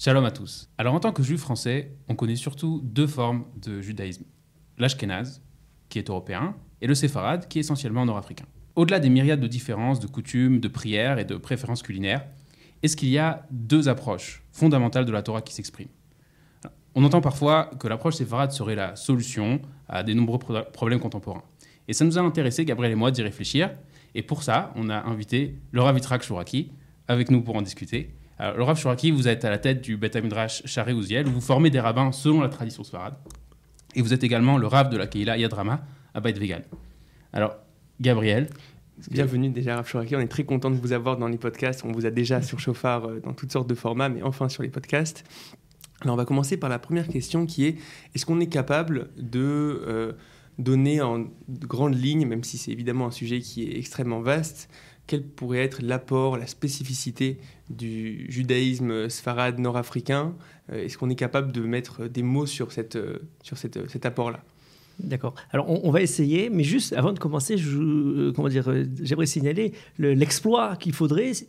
Shalom à tous. Alors en tant que juif français, on connaît surtout deux formes de judaïsme. L'ashkénaze, qui est européen, et le séfarade, qui est essentiellement nord-africain. Au-delà des myriades de différences de coutumes, de prières et de préférences culinaires, est-ce qu'il y a deux approches fondamentales de la Torah qui s'expriment? On entend parfois que l'approche séfarade serait la solution à de nombreux pro- problèmes contemporains. Et ça nous a intéressé, Gabriel et moi, d'y réfléchir. Et pour ça, on a invité le Rav Yitzhak Chouraki avec nous pour en discuter. Alors, le Rav Chouraki, vous êtes à la tête du Bet Midrash Charé Ouziel, où vous formez des rabbins selon la tradition sfarade. Et vous êtes également le Rav de la Keila Yadrama à Beit Vegan. Alors, Gabriel, Bienvenue déjà, Rav Chouraki. On est très content de vous avoir dans les podcasts. On vous a déjà sur Chauffard euh, dans toutes sortes de formats, mais enfin sur les podcasts. Alors, on va commencer par la première question qui est est-ce qu'on est capable de euh, donner en grandes lignes, même si c'est évidemment un sujet qui est extrêmement vaste, quel pourrait être l'apport, la spécificité du judaïsme sfarade nord-africain? Euh, Est-ce qu'on est capable de mettre des mots sur, euh, cette, cet apport-là? D'accord. Alors, on, on va essayer, mais juste avant de commencer, je, euh, comment dire, euh, j'aimerais signaler le- l'exploit qu'il faudrait. si-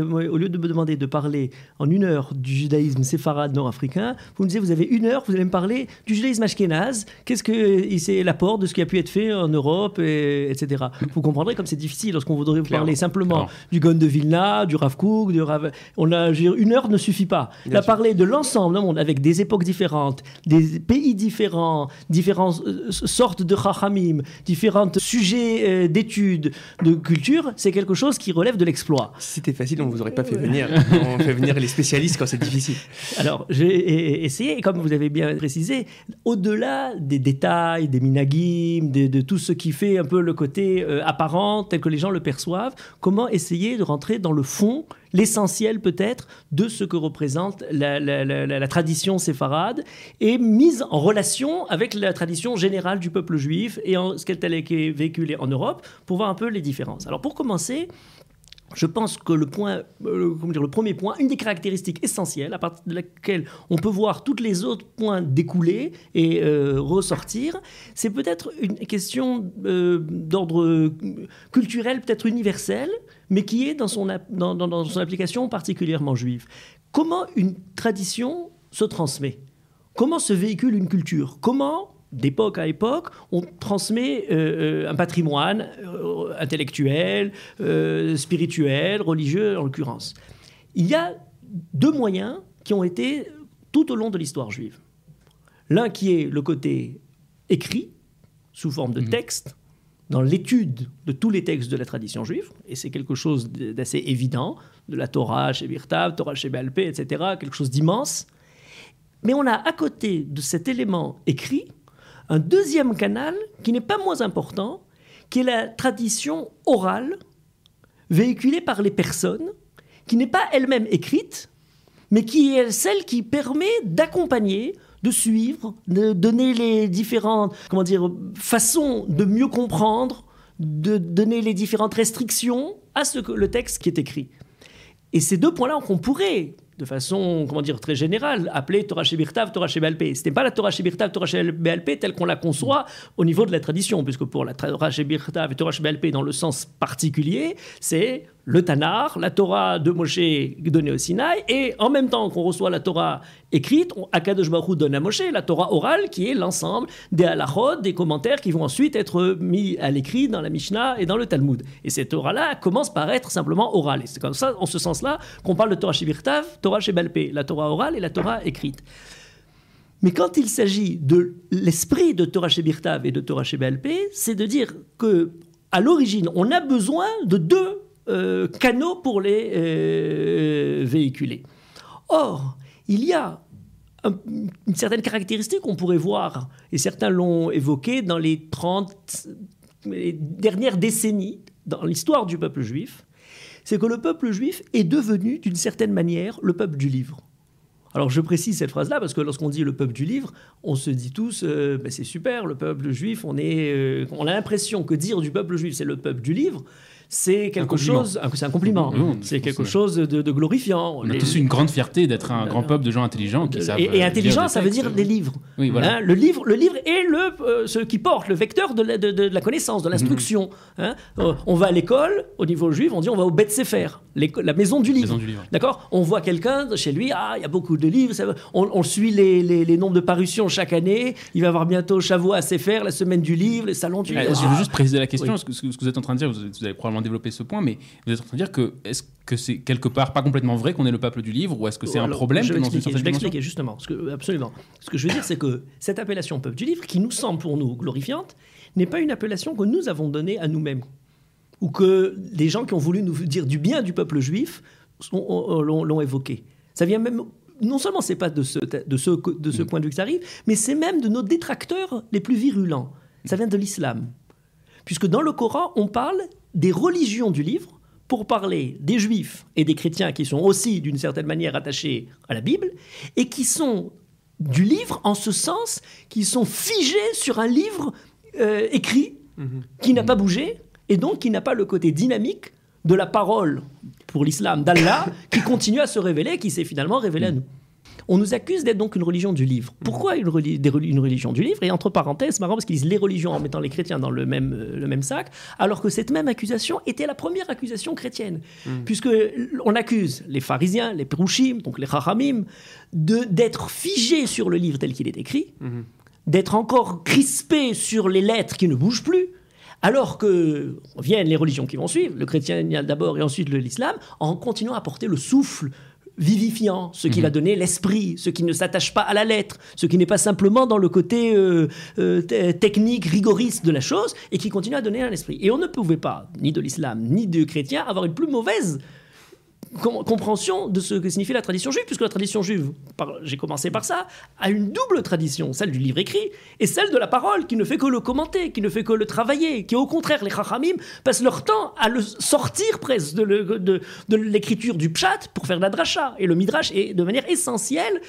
euh, au lieu de me demander de parler en une heure du judaïsme séfarade nord-africain, vous me disiez, vous avez une heure, vous allez me parler du judaïsme ashkénaze. Qu'est-ce que c'est l'apport de ce qui a pu être fait en Europe, et- etc. Vous comprendrez comme c'est difficile lorsqu'on voudrait Clairement. parler simplement du Gon de Vilna, du Rav Kook, du Rav... On a, une heure ne suffit pas. Bien Là, sûr. parler de l'ensemble d'un monde avec des époques différentes, des pays différents, différentes euh, sortes de chachamim, différents sujets euh, d'études, de culture, c'est quelque chose qui relève de l'exploit. Si c'était facile, on vous aurait pas fait venir. On fait venir les spécialistes quand c'est difficile. Alors, j'ai essayé, comme vous avez bien précisé, au-delà des détails, des minagim, de, de tout ce qui fait un peu le côté euh, apparent, tel que les gens le perçoivent, comment essayer de rentrer dans le fond, l'essentiel peut-être, de ce que représente la, tradition séfarade, et mise en relation avec la tradition générale du peuple juif, et en, ce qu'elle été véhiculée en Europe, pour voir un peu les différences. Alors, pour commencer, je pense que le point, euh, dire, le premier point, une des caractéristiques essentielles à partir de laquelle on peut voir tous les autres points découler et euh, ressortir, c'est peut-être une question euh, d'ordre culturel, peut-être universel, mais qui est dans son, app- dans, dans- dans son application particulièrement juive. Comment une tradition se transmet? Comment se véhicule une culture? Comment d'époque à époque, on transmet euh, euh, un patrimoine euh, intellectuel, euh, spirituel, religieux en l'occurrence? Il y a deux moyens qui ont été tout au long de l'histoire juive. L'un qui est le côté écrit, sous forme de texte, dans l'étude de tous les textes de la tradition juive, et c'est quelque chose d'assez évident, de la Torah chez Birtav, Torah chez Balpé, etc., quelque chose d'immense. Mais on a à côté de cet élément écrit un deuxième canal qui n'est pas moins important, qui est la tradition orale véhiculée par les personnes, qui n'est pas elle-même écrite, mais qui est celle qui permet d'accompagner, de suivre, de donner les différentes comment dire, façons de mieux comprendre, de donner les différentes restrictions à ce que le texte qui est écrit. Et ces deux points-là qu'on pourrait, de façon, comment dire, très générale, appeler Torah Shebirtav, Torah Shebalpé. Ce n'est pas la Torah Shebirtav, Torah Shebalpé telle qu'on la conçoit au niveau de la tradition, puisque pour la Torah Shebirtav et Torah Shebalpé dans le sens particulier, c'est le Tanar, la Torah de Moshe donnée au Sinaï, et en même temps qu'on reçoit la Torah écrite, Akadosh Baruch donne à Moshe la Torah orale, qui est l'ensemble des halachot, des commentaires qui vont ensuite être mis à l'écrit dans la Mishnah et dans le Talmud. Et cette Torah-là commence par être simplement orale. Et c'est comme ça, en ce sens-là, qu'on parle de Torah Shebirtav, Torah Shebalpé, la Torah orale et la Torah écrite. Mais quand il s'agit de l'esprit de Torah Shebirtav et de Torah Shebalpé, c'est de dire que à l'origine, on a besoin de deux euh, canaux pour les euh, véhiculer. Or, il y a un- une certaine caractéristique qu'on pourrait voir, et certains l'ont évoqué dans les 30 les dernières décennies dans l'histoire du peuple juif, c'est que le peuple juif est devenu d'une certaine manière le peuple du livre. Alors je précise cette phrase-là parce que lorsqu'on dit le peuple du livre, on se dit tous, euh, Ben, c'est super, le peuple juif, on, est, on a l'impression que dire du peuple juif c'est le peuple du livre, c'est quelque chose, un- c'est un compliment, c'est quelque chose de, de glorifiant. On a tous une grande fierté d'être un grand peuple de gens intelligents qui savent. et, euh, intelligent, ça veut dire des livres. Oui, voilà. Hein, le livre, le livre est le euh, ce qui porte le vecteur de la, de- de la connaissance, de l'instruction. hein. Euh, on va à l'école, au niveau juif, on dit on va au Bet Sefer. La maison du livre. D'accord? On voit quelqu'un chez lui, ah, il y a beaucoup de livres, ça on, on suit les, les- les nombres de parutions chaque année, il va y avoir bientôt Chavois à faire la semaine du livre, les salons du Ouais, livre. Je veux juste préciser la question, Oui. ce que ce que vous êtes en train de dire, vous, vous allez probablement développer ce point, mais vous êtes en train de dire que est-ce que c'est quelque part pas complètement vrai qu'on est le peuple du livre, ou est-ce que c'est un problème Je vais dans une expliquer, certaine je vais dimension? expliquer justement. Que, absolument. Ce que je veux dire, c'est que cette appellation peuple du livre, qui nous semble pour nous glorifiante, n'est pas une appellation que nous avons donnée à nous-mêmes. Ou que des gens qui ont voulu nous dire du bien du peuple juif l'ont évoqué. Ça vient même. Non seulement c'est pas de ce, de ce, de ce point de vue que ça arrive, mais c'est même de nos détracteurs les plus virulents. Ça vient de l'islam. Puisque dans le Coran, on parle des religions du livre pour parler des juifs et des chrétiens qui sont aussi d'une certaine manière attachés à la Bible et qui sont du livre en ce sens qu'ils sont figés sur un livre euh, écrit qui n'a pas bougé et donc qui n'a pas le côté dynamique de la parole pour l'islam d'Allah qui continue à se révéler, qui s'est finalement révélé à nous. On nous accuse d'être donc une religion du livre. Pourquoi une, reli- religion du livre? Et entre parenthèses, c'est marrant parce qu'ils disent les religions en mettant les chrétiens dans le même, euh, le même sac, alors que cette même accusation était la première accusation chrétienne. Puisque on accuse les pharisiens, les perouchim, donc les chachamim, de- d'être figés sur le livre tel qu'il est écrit, d'être encore crispés sur les lettres qui ne bougent plus, alors que viennent les religions qui vont suivre, le chrétien d'abord et ensuite l'islam, en continuant à porter le souffle vivifiant, ce qui va donner l'esprit, ce qui ne s'attache pas à la lettre, ce qui n'est pas simplement dans le côté euh, euh, te- technique, rigoriste de la chose, et qui continue à donner un esprit. Et on ne pouvait pas, ni de l'islam, ni de chrétien, avoir une plus mauvaise compréhension de ce que signifie la tradition juive, puisque la tradition juive, j'ai commencé par ça, a une double tradition, celle du livre écrit et celle de la parole, qui ne fait que le commenter, qui ne fait que le travailler, qui au contraire, les chachamim passent leur temps à le sortir presque de l'écriture du pshat pour faire de la dracha. Et le midrash est de manière essentielle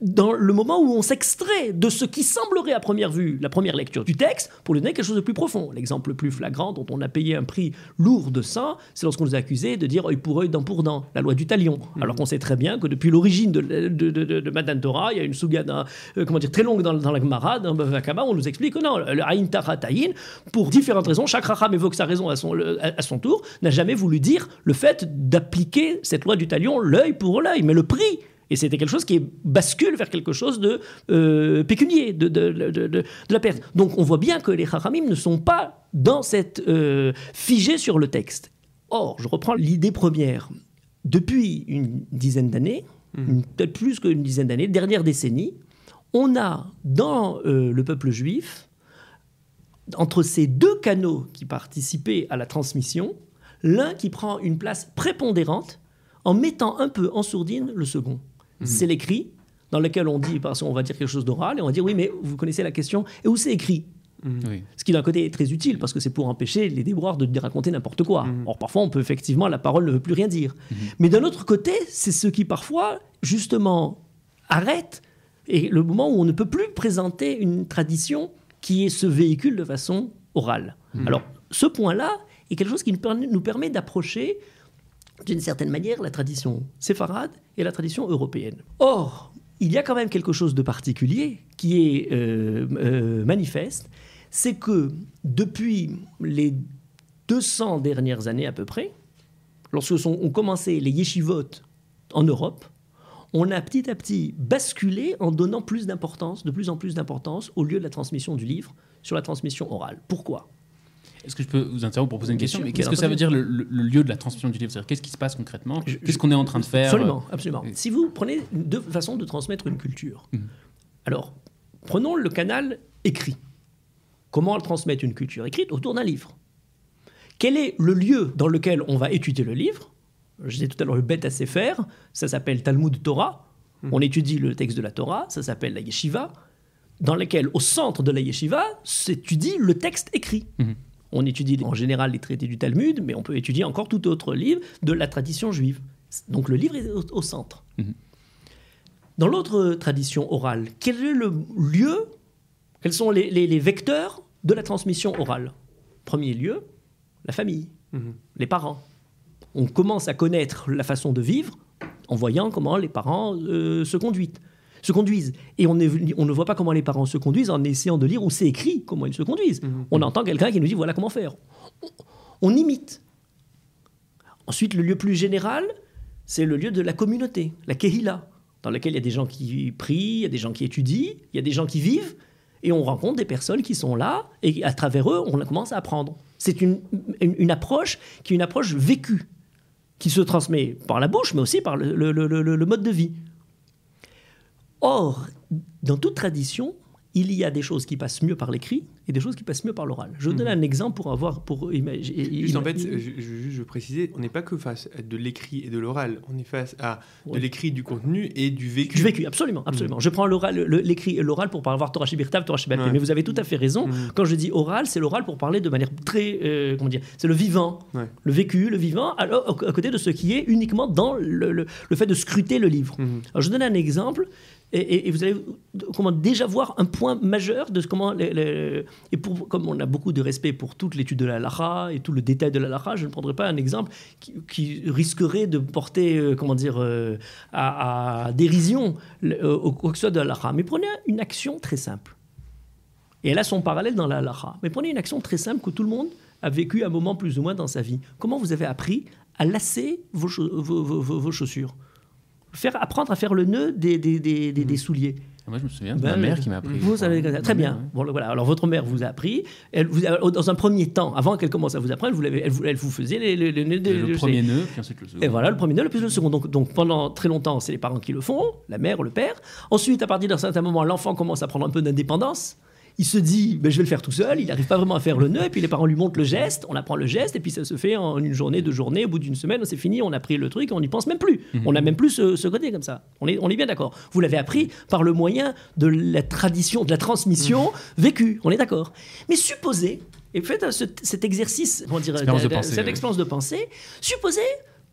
dans le moment où on s'extrait de ce qui semblerait à première vue la première lecture du texte pour lui donner quelque chose de plus profond. L'exemple le plus flagrant dont on a payé un prix lourd de sang, c'est lorsqu'on nous a accusés de dire œil pour œil, dent pour dent, la loi du talion. Alors qu'on sait très bien que depuis l'origine de, de, de, Matan Torah, il y a une souga d'un, euh, comment dire, très longue dans, dans la Gemara, dans Bava Kama, on nous explique que non, le Aïn Tara Taïn, pour différentes raisons, chaque Racham évoque sa raison à son, le- à- à son tour, n'a jamais voulu dire le fait d'appliquer cette loi du talion l'œil pour l'œil, mais le prix. Et c'était quelque chose qui bascule vers quelque chose de euh, pécunier, de, de, de, la perte. Donc on voit bien que les Chachamim ne sont pas dans cette euh, figés sur le texte. Or, je reprends l'idée première. Depuis une dizaine d'années, une- peut-être plus qu'une dizaine d'années, dernière décennie, on a dans euh, le peuple juif, entre ces deux canaux qui participaient à la transmission, l'un qui prend une place prépondérante en mettant un peu en sourdine le second. C'est l'écrit, dans lequel on dit, parce qu'on va dire quelque chose d'oral, et on va dire, oui, mais vous connaissez la question, et où c'est écrit? Oui. ce qui d'un côté est très utile parce que c'est pour empêcher les débrouards de raconter n'importe quoi. Or parfois on peut effectivement la parole ne veut plus rien dire. Mais d'un autre côté, c'est ce qui parfois justement arrête et le moment où on ne peut plus présenter une tradition qui est ce véhicule de façon orale. Alors ce point-là est quelque chose qui nous permet, nous permet d'approcher d'une certaine manière la tradition séfarade et la tradition européenne. Or, il y a quand même quelque chose de particulier qui est euh, euh, manifeste, c'est que depuis les 200 dernières années à peu près, lorsque sont, ont commencé les yeshivot en Europe, on a petit à petit basculé en donnant plus d'importance, de plus en plus d'importance au lieu de la transmission du livre sur la transmission orale. Pourquoi? Est-ce que je peux vous interrompre pour poser une question? Mais qu'est-ce que ça veut dire le, lieu de la transmission du livre? C'est-à-dire qu'est-ce qui se passe concrètement? Qu'est-ce qu'on est en train de faire? Absolument, absolument. Si vous prenez deux façons de transmettre une culture. Mhm. Alors, prenons le canal écrit. Comment transmettre une culture écrite autour d'un livre? Quel est le lieu dans lequel on va étudier le livre? Je disais tout à l'heure le Bet Sefer, ça s'appelle Talmud Torah. On étudie le texte de la Torah, ça s'appelle la yeshiva, dans lequel, au centre de la yeshiva, s'étudie le texte écrit. Mhm. On étudie en général les traités du Talmud, mais on peut étudier encore tout autre livre de la tradition juive. Donc le livre est au, au centre. Mhm. Dans l'autre tradition orale, quel est le lieu, quels sont les, les- les vecteurs de la transmission orale Premier lieu, la famille, les parents. On commence à connaître la façon de vivre en voyant comment les parents euh, se conduisent. Se conduisent. Et on, est- on ne voit pas comment les parents se conduisent en essayant de lire où c'est écrit comment ils se conduisent. On entend quelqu'un qui nous dit voilà comment faire. On, on imite. Ensuite, le lieu plus général, c'est le lieu de la communauté, la kehila, dans lequel il y a des gens qui prient, il y a des gens qui étudient, il y a des gens qui vivent, et on rencontre des personnes qui sont là, et à travers eux, on commence à apprendre. C'est une, une, approche qui est une approche vécue, qui se transmet par la bouche, mais aussi par le, mode de vie. Or, dans toute tradition, il y a des choses qui passent mieux par l'écrit et des choses qui passent mieux par l'oral. Je donne mhm. un exemple pour avoir pour imaginer. Juste en fait, je, je, je préciser, on n'est pas que face à de l'écrit et de l'oral, on est face à de l'écrit, du contenu et du vécu. Du vécu, absolument, absolument. Mhm. Je prends l'oral, l'écrit et l'oral pour avoir Torah Shibirtav, Torah Shibaté. Mais vous avez tout à fait raison. Mhm. Quand je dis oral, c'est l'oral pour parler de manière très, euh, comment dire, c'est le vivant, le vécu, le vivant, alors à côté de ce qui est uniquement dans le, le, le fait de scruter le livre. Alors je donne un exemple. Et, vous allez déjà voir un point majeur de comment. et pour, comme on a beaucoup de respect pour toute l'étude de la Lara et tout le détail de la Lara, je ne prendrai pas un exemple qui, risquerait de porter euh, comment dire, euh, à, dérision euh, au quoi que ce soit de la Lara. Mais prenez une action très simple. Et elle a son parallèle dans la Lara. Mais prenez une action très simple que tout le monde a vécu un moment plus ou moins dans sa vie. Comment vous avez appris à lasser vos chaussures? Faire apprendre à faire le nœud des, des, des, des mhm. souliers. Moi, je me souviens de ma ben, mère qui m'a appris. Vous savez, très bien. Bon, voilà. Alors, votre mère vous a appris. Elle vous dans un premier temps, avant qu'elle commence à vous apprendre, elle vous, elle vous, elle vous faisait les, les, les, le premier nœud, puis ensuite le second. Et voilà, le premier nœud, puis le second. Donc, donc pendant très longtemps, c'est les parents qui le font, la mère, le père. Ensuite, à partir d'un certain moment, l'enfant commence à prendre un peu d'indépendance il se dit ben, je vais le faire tout seul, il n'arrive pas vraiment à faire le nœud, et puis les parents lui montrent le geste, on apprend le geste, et puis ça se fait en une journée, deux journées, au bout d'une semaine, c'est fini, on a pris le truc, on n'y pense même plus. Mhm. On n'a même plus ce, côté comme ça. On est, on est bien d'accord. Vous l'avez appris par le moyen de la tradition, de la transmission mhm. vécue, on est d'accord. Mais supposez, et faites cet exercice, comment dire, cette expérience de pensée, supposez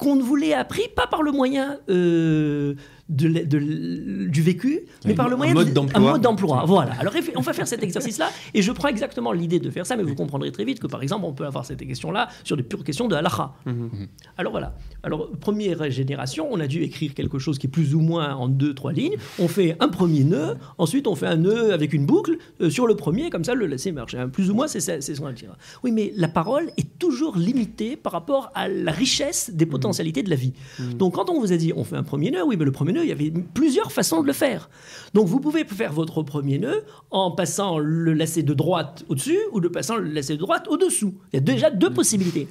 qu'on ne vous l'ait appris pas par le moyen euh, de, du vécu, mais par le moyen d'un mode d'emploi. Voilà. Alors on va faire cet exercice-là, et je prends exactement l'idée de faire ça, mais vous comprendrez très vite que par exemple, on peut avoir cette question-là sur des pures questions de halakha. Mhm. Mhm. Alors voilà. Alors première génération, on a dû écrire quelque chose qui est plus ou moins en deux, trois lignes. On fait un premier nœud, ensuite on fait un nœud avec une boucle euh, sur le premier, comme ça le laisser marcher. Hein, plus ou moins, c'est ce qu'on va dire. Oui, mais la parole est toujours limitée par rapport à la richesse des mhm. potentialités de la vie. Donc quand on vous a dit on fait un premier nœud, oui, mais le premier nœud il y avait plusieurs façons de le faire. Donc vous pouvez faire votre premier nœud en passant le lacet de droite au-dessus ou de passant le lacet de droite au-dessous. Il y a déjà deux possibilités.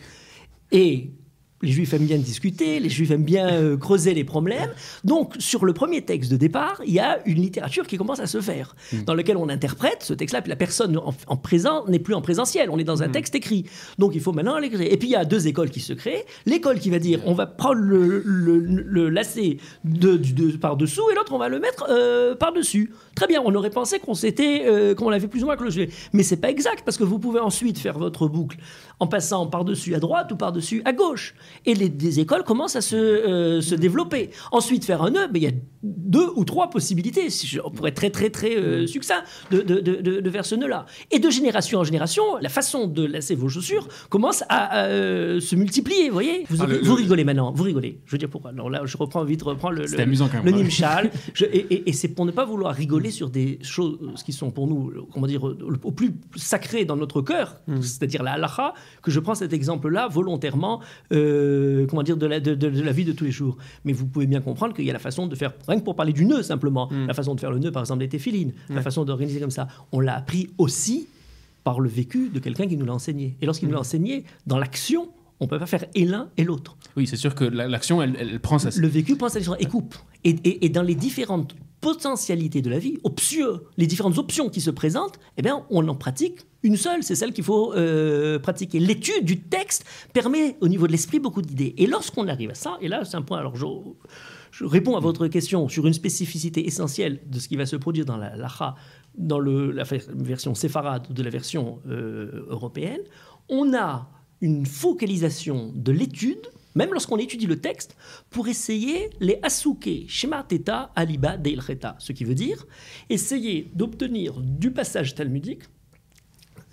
Et les juifs aiment bien discuter, les juifs aiment bien euh, creuser les problèmes. Donc, sur le premier texte de départ, il y a une littérature qui commence à se faire, hmm. dans lequel on interprète ce texte-là, puis la personne en, présent n'est plus en présentiel, on est dans un hmm. texte écrit. Donc, il faut maintenant l'écrire. Et puis, il y a deux écoles qui se créent. L'école qui va dire, on va prendre le, le, lacet de, par-dessous, et l'autre, on va le mettre euh, par-dessus. Très bien, on aurait pensé qu'on s'était, euh, qu'on l'avait plus ou moins cloché. Mais c'est pas exact, parce que vous pouvez ensuite faire votre boucle en passant par-dessus à droite ou par-dessus à gauche. Et les, écoles commencent à se, euh, se développer. Ensuite, faire un nœud, il y a deux ou trois possibilités, on pourrait être très très très euh, succinct, de, de, de, de, faire ce nœud-là. Et de génération en génération, la façon de lasser vos chaussures commence à, euh, se multiplier, vous voyez? Vous, ah, vous rigolez maintenant, vous rigolez. Je veux dire pourquoi? Alors là, je reprends vite, reprends le, le, amusant quand même, le nimshal. et, et, c'est pour ne pas vouloir rigoler sur des choses qui sont pour nous, comment dire, au plus sacré dans notre cœur, mmh. c'est-à-dire la halacha, que je prends cet exemple-là volontairement, euh, comment dire, de la, de, la vie de tous les jours. Mais vous pouvez bien comprendre qu'il y a la façon de faire, rien que pour parler du nœud simplement, mm. la façon de faire le nœud, par exemple, des téphilines, la façon d'organiser comme ça, on l'a appris aussi par le vécu de quelqu'un qui nous l'a enseigné. Et lorsqu'il nous l'a mm. enseigné, dans l'action, on ne peut pas faire et l'un et l'autre. Oui, c'est sûr que l'action, elle, prend sa... Le vécu prend sa et coupe. Et, et, et, dans les différentes potentialités de la vie, les différentes options qui se présentent, eh bien, on en pratique une seule, c'est celle qu'il faut euh, pratiquer. L'étude du texte permet au niveau de l'esprit beaucoup d'idées. Et lorsqu'on arrive à ça, et là c'est un point, alors je, réponds à votre question sur une spécificité essentielle de ce qui va se produire dans la lacha, dans la version séfarade ou de la version euh, européenne, on a une focalisation de l'étude même lorsqu'on étudie le texte, pour essayer les asuke, shema teta aliba ce qui veut dire essayer d'obtenir du passage talmudique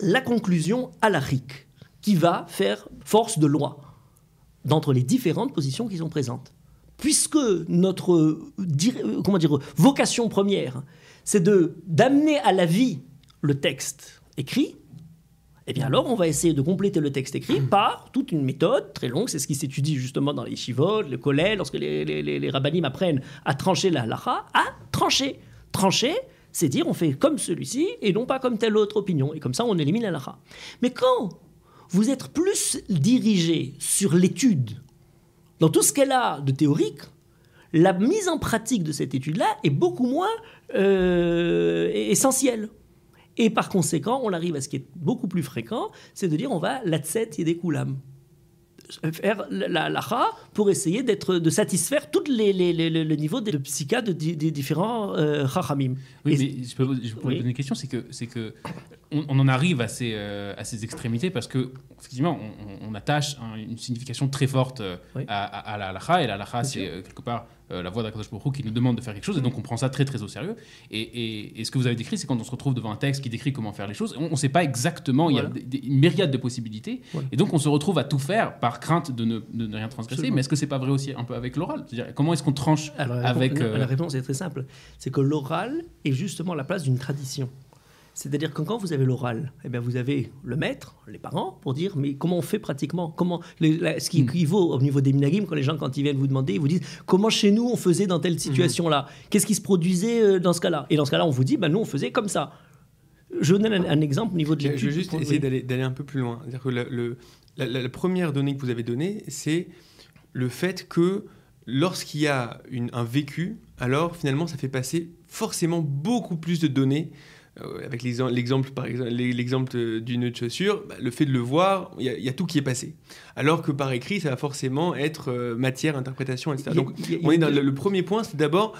la conclusion halachique qui va faire force de loi d'entre les différentes positions qui sont présentes. Puisque notre comment dire, vocation première, c'est de d'amener à la vie le texte écrit, eh bien alors on va essayer de compléter le texte écrit par toute une méthode très longue, c'est ce qui s'étudie justement dans les shivot, le collège, lorsque les, les, les, apprennent à trancher la halakha, à trancher. Trancher, c'est dire on fait comme celui-ci et non pas comme telle autre opinion, et comme ça on élimine la halakha. Mais quand vous êtes plus dirigé sur l'étude, dans tout ce qu'elle a de théorique, la mise en pratique de cette étude-là est beaucoup moins euh, essentielle. Et par conséquent, on arrive à ce qui est beaucoup plus fréquent, c'est de dire on va la tset et faire la lacha pour essayer d'être de satisfaire tous les, les, les, les niveaux de psycha de, de, de différents euh, chachamim. Oui, Et- mais je peux, vous- je vous Oui. poser une question, c'est que, c'est que on, on en arrive à ces, euh, à ces extrémités parce que effectivement, on, on- attache un- une signification très forte euh, Oui. à, à, à la halakha, et la halakha, c'est euh, quelque part la voix d'Akadosh Baruch qui nous demande de faire quelque chose, et donc on prend ça très très au sérieux. Et, et- et ce que vous avez décrit, c'est quand on se retrouve devant un texte qui décrit comment faire les choses, on ne sait pas exactement, il y a des- des- une myriade de possibilités, Voilà. et donc on se retrouve à tout faire par crainte de ne, de ne rien transgresser. Absolument. Mais est-ce que c'est pas vrai aussi un peu avec l'oral? C'est-à-dire, Comment est-ce qu'on tranche Alors, la avec, réponse- la réponse est très simple. C'est que l'oral est justement la place d'une tradition. C'est-à-dire que quand vous avez l'oral, eh bien vous avez le maître, les parents, pour dire mais comment on fait pratiquement? Comment les- la- Ce qui équivaut au niveau des minagim, quand les gens, quand ils viennent vous demander, ils vous disent comment chez nous on faisait dans telle situation-là? Qu'est-ce qui se produisait euh, dans ce cas-là? Et dans ce cas-là, on vous dit bah, nous on faisait comme ça. Je donne un, un exemple au niveau de Je l'étude. veux juste Oui. essayer d'aller d'aller un peu plus loin. C'est-à-dire que le- la, la- la première donnée que vous avez donnée, c'est le fait que lorsqu'il y a une- un vécu, alors finalement ça fait passer forcément beaucoup plus de données. Euh, avec l'exem- l'exemple par exemple l'exemple de- du nœud de chaussure, bah, le fait de le voir, il y, a- il y a tout qui est passé. Alors que par écrit, ça va forcément être euh, matière, interprétation, etc. A- Donc a- on est dans le, le premier point, c'est d'abord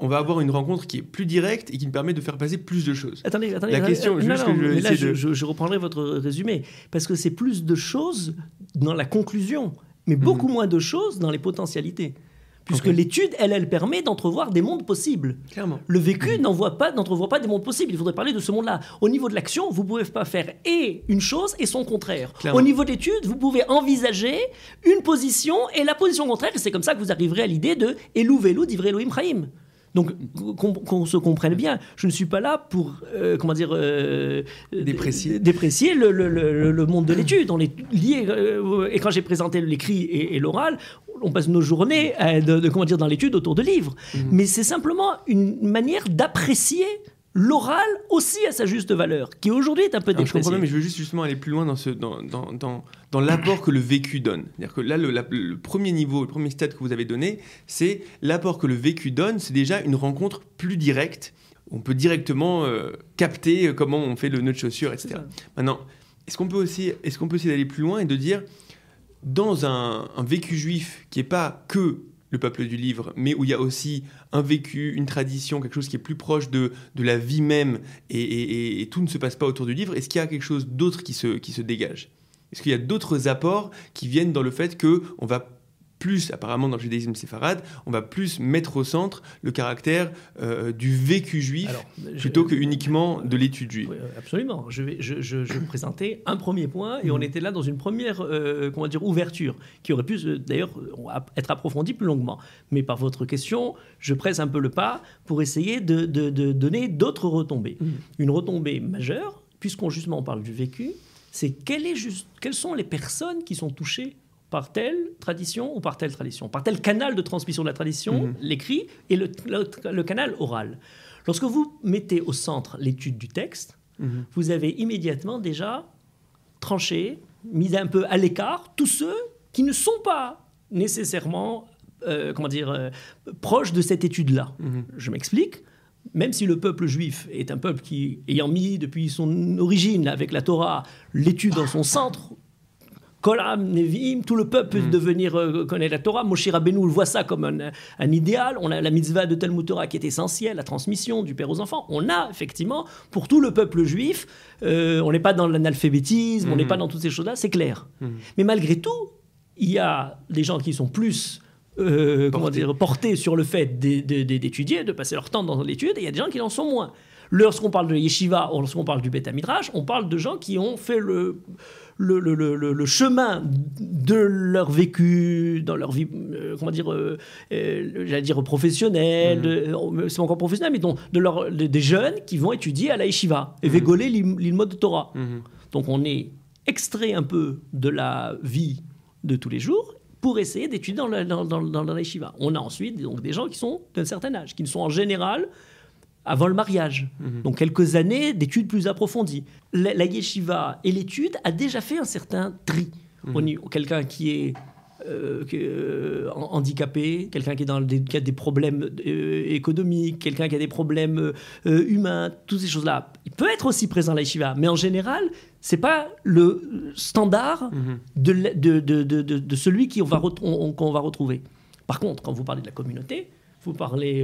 on va avoir une rencontre qui est plus directe et qui nous permet de faire passer plus de choses. Attendez, attendez. La attendez, question, euh, juste non, que non, je vais mais là, essayer je, de- je- je reprendrai votre résumé. Parce que c'est plus de choses dans la conclusion, mais beaucoup moins de choses dans les potentialités. Puisque l'étude, elle, elle permet d'entrevoir des mondes possibles. Clairement. Le vécu pas, n'entrevoit pas des mondes possibles. Il faudrait parler de ce monde-là. Au niveau de l'action, vous pouvez pas faire et une chose et son contraire. Clairement. Au niveau de l'étude, vous pouvez envisager une position et la position contraire. Et c'est comme ça que vous arriverez à l'idée de Elou Velo d'Ivre Elohim Chaim. Donc, qu'on se comprenne bien, je ne suis pas là pour, euh, comment dire, euh, Déprécier. le, le- le- le monde de l'étude. On est lié. euh, et quand j'ai présenté l'écrit et, et l'oral, on passe nos journées de, de- comment dire, dans l'étude autour de livres. Mais c'est simplement une manière d'apprécier l'oral aussi à sa juste valeur, qui aujourd'hui est un peu Alors, je comprends mais je veux juste justement aller plus loin dans, ce, dans, dans, dans, dans l'apport que le vécu donne. C'est-à-dire que là, le, la- le premier niveau, le premier stade que vous avez donné, c'est l'apport que le vécu donne, c'est déjà une rencontre plus directe. On peut directement euh, capter euh, comment on fait le nœud de chaussure, etc. Maintenant, est-ce qu'on peut aussi, est-ce qu'on peut aussi aller plus loin et de dire, dans un, un vécu juif qui n'est pas que le peuple du livre, mais où il y a aussi un vécu, une tradition, quelque chose qui est plus proche de, la vie même, et, tout ne se passe pas autour du livre, est-ce qu'il y a quelque chose d'autre qui se, qui se dégage? Est-ce qu'il y a d'autres apports qui viennent dans le fait que on va plus, apparemment dans le judaïsme séfarade, on va plus mettre au centre le caractère euh, du vécu juif Alors, je- plutôt que uniquement de l'étude juive Oui, euh, absolument. Je vais, je, je- je vais présenter un premier point et on Mhm. était là dans une première euh, comment dire, ouverture qui aurait pu d'ailleurs être approfondie plus longuement. Mais par votre question, je presse un peu le pas pour essayer de, de- de donner d'autres retombées. Mhm. Une retombée majeure, puisqu'on justement parle du vécu, c'est quelle quelles sont les personnes qui sont touchées par telle tradition ou par telle tradition, par tel canal de transmission de la tradition, Mhm. l'écrit, et le- le- le canal oral. Lorsque vous mettez au centre l'étude du texte, Mhm. vous avez immédiatement déjà tranché, mis un peu à l'écart tous ceux qui ne sont pas nécessairement, euh, comment dire, euh, proches de cette étude-là. Mhm. Je m'explique. Même si le peuple juif est un peuple qui, ayant mis depuis son origine avec la Torah l'étude dans son centre, Kolam, Nevi'im, tout le peuple peut Mhm. devenir euh, connaître la Torah. Moshe Rabbeinu voit ça comme un, un idéal. On a la mitzvah de Talmud Torah qui est essentielle, la transmission du père aux enfants. On a effectivement, pour tout le peuple juif, euh, on n'est pas dans l'analphabétisme, on n'est Mhm. pas dans toutes ces choses-là, c'est clair. Mhm. Mais malgré tout, il y a des gens qui sont plus euh, comment Portés. dire, portés sur le fait d'é- d'é- d'é- d'étudier, de passer leur temps dans l'étude, et il y a des gens qui en sont moins. Lorsqu'on parle de yeshiva, ou lorsqu'on parle du Beth Midrash, on parle de gens qui ont fait le, le, le- le- chemin de leur vécu, dans leur vie, euh, comment dire, euh, euh, j'allais dire professionnelle, de- c'est encore professionnel, mais donc de leur, de- des jeunes qui vont étudier à la yeshiva, et végoler l'im- l'ilmod de Torah. Mhm. Donc on est extrait un peu de la vie de tous les jours pour essayer d'étudier dans, la- dans, dans, dans la yeshiva. On a ensuite donc, des gens qui sont d'un certain âge, qui sont en général avant le mariage. Donc quelques années d'études plus approfondies. La, la yeshiva et l'étude a déjà fait un certain tri. Niveau- Quelqu'un qui est euh, euh, handicapé, quelqu'un qui, est dans des, qui a des problèmes euh, économiques, quelqu'un qui a des problèmes humains, toutes ces choses-là. Il peut être aussi présent à la yeshiva, mais en général, c'est pas le standard de, la- de, de, de, de- de celui qui on va qu'on va retrouver. Par contre, quand vous parlez de la communauté, vous parlez...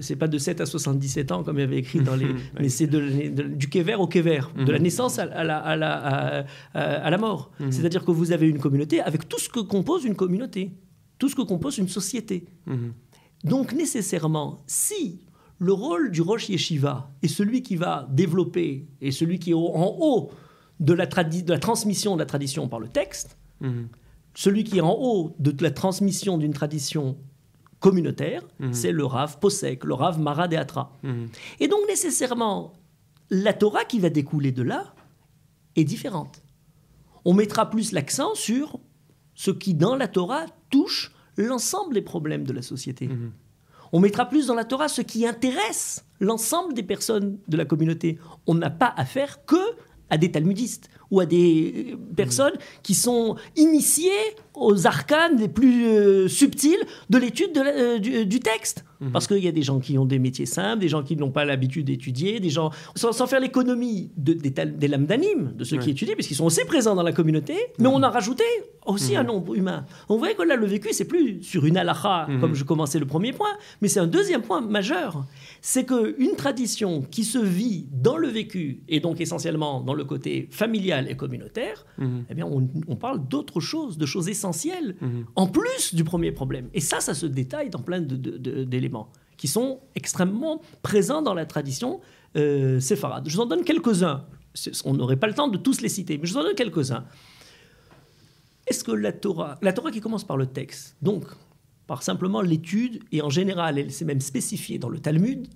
c'est pas de 7 à 77 ans comme il avait écrit dans les... mais c'est de, de- du kéver au kéver, de la naissance à, à la, à, la, à- la mort. C'est-à-dire que vous avez une communauté avec tout ce que compose une communauté, tout ce que compose une société. Donc nécessairement, si le rôle du Rosh Yeshiva est celui qui va développer et celui qui est en haut de la, de la transmission de la tradition par le texte, celui qui est en haut de la transmission d'une tradition communautaire, c'est le Rav Posek, le Rav Marad et Atra. Et donc nécessairement, la Torah qui va découler de là est différente. On mettra plus l'accent sur ce qui, dans la Torah, touche l'ensemble des problèmes de la société. On mettra plus dans la Torah ce qui intéresse l'ensemble des personnes de la communauté. On n'a pas affaire que à des talmudistes ou à des euh, personnes qui sont initiées aux arcanes les plus euh, subtils de l'étude de la- euh, du, du texte. Parce qu'il y a des gens qui ont des métiers simples, des gens qui n'ont pas l'habitude d'étudier, des gens sans, sans faire l'économie de- des, des lamdanim, de ceux qui étudient, parce qu'ils sont aussi présents dans la communauté, mais on a rajouté aussi un nombre humain. On voit que là, le vécu, c'est plus sur une halakha, comme je commençais le premier point, mais c'est un deuxième point majeur. C'est qu'une tradition qui se vit dans le vécu, et donc essentiellement dans le côté familial et communautaire, eh bien, on, on parle d'autre chose, de choses essentielles, en plus du premier problème. Et ça, ça se détaille dans plein d'éléments qui sont extrêmement présents dans la tradition euh, séfarade. Je vous en donne quelques-uns. On n'aurait pas le temps de tous les citer, mais je vous en donne quelques-uns. Est-ce que la Torah, la Torah qui commence par le texte, donc par simplement l'étude, et en général, elle s'est même spécifiée dans le Talmud,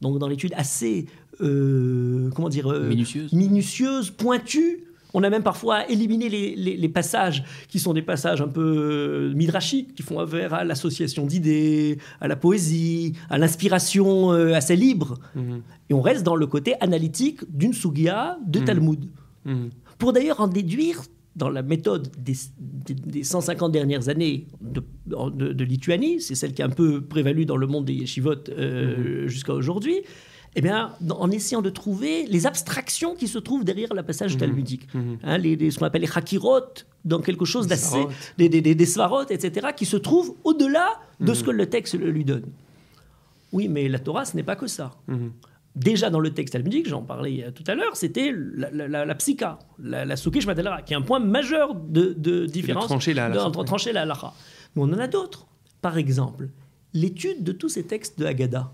donc dans l'étude assez, euh, comment dire, euh, Minutieuse. minutieuse, pointue. On a même parfois éliminé les, les- les passages qui sont des passages un peu euh, midrashiques, qui font affaire à l'association d'idées, à la poésie, à l'inspiration euh, assez libre. Et on reste dans le côté analytique d'une sugia de Talmud. Pour d'ailleurs en déduire, dans la méthode des, des- des 150 dernières années de, de- de Lituanie, c'est celle qui a un peu prévalu dans le monde des yeshivot euh, jusqu'à aujourd'hui, eh bien, en essayant de trouver les abstractions qui se trouvent derrière le passage talmudique, Hein, les, les- ce qu'on appelle les chakirot, dans quelque chose d'assez, des, des, des, des svarot, etc., qui se trouvent au-delà de ce que le texte lui donne. Oui, mais la Torah, ce n'est pas que ça. Déjà dans le texte talmudique, j'en parlais euh, tout à l'heure, c'était la, la, la, la psycha, la, la soukish qui est un point majeur de, de différence trancher la entre trancher la halakha. Mais on en a d'autres. Par exemple, l'étude de tous ces textes de Haggadah.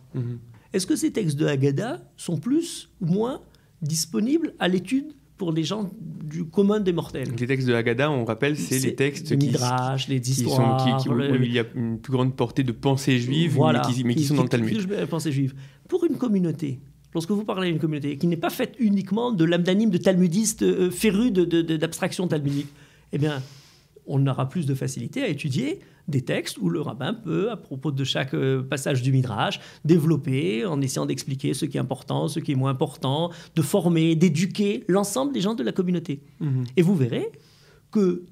Est-ce que ces textes de Haggadah sont plus ou moins disponibles à l'étude pour les gens du commun des mortels? Les textes de Haggadah, on rappelle, c'est les textes les qui, midrash, les qui sont, histoires, qui, qui- où le- il y a une plus grande portée de pensée juive, voilà, mais qui, mais qui sont dans le Talmud. pensée juive. Pour une communauté, lorsque vous parlez à une communauté qui n'est pas faite uniquement de lamdanim, de talmudistes euh, férus de- de- de- d'abstraction talmudique, eh bien, on aura plus de facilité à étudier des textes où le rabbin peut, à propos de chaque euh, passage du Midrash, développer en essayant d'expliquer ce qui est important, ce qui est moins important, de former, d'éduquer l'ensemble des gens de la communauté. Et vous verrez que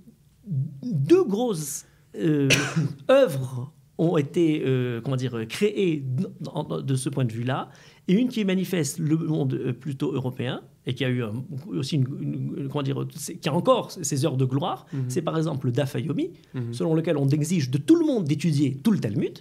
deux grosses euh, œuvres ont été euh, comment dire, créées de ce point de vue-là, et une qui manifeste le monde plutôt européen, et qui a eu aussi une, une- une- comment dire, qui a encore ses heures de gloire, c'est par exemple le Daf Yomi, selon lequel on exige de tout le monde d'étudier tout le Talmud,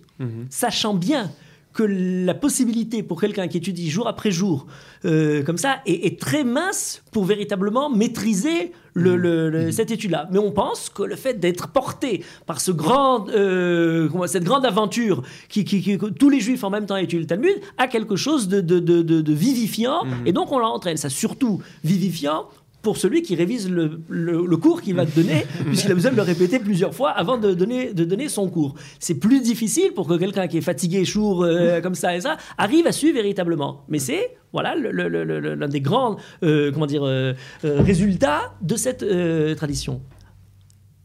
sachant bien que la possibilité pour quelqu'un qui étudie jour après jour euh, comme ça est, est très mince pour véritablement maîtriser le, le- le- cette étude-là. Mais on pense que le fait d'être porté par ce grand, euh, cette grande aventure qui, qui- qui- que tous les juifs en même temps étudient le Talmud a quelque chose de, de- de- de- de vivifiant et donc on l'entraîne. Ça surtout vivifiant pour celui qui révise le, le- le cours qu'il va te donner, puisqu'il a besoin de le répéter plusieurs fois avant de donner, de donner son cours. C'est plus difficile pour que quelqu'un qui est fatigué, chour, euh, comme ça et ça, arrive à suivre véritablement. Mais c'est voilà l'un des grands euh, comment dire, euh, résultats de cette tradition.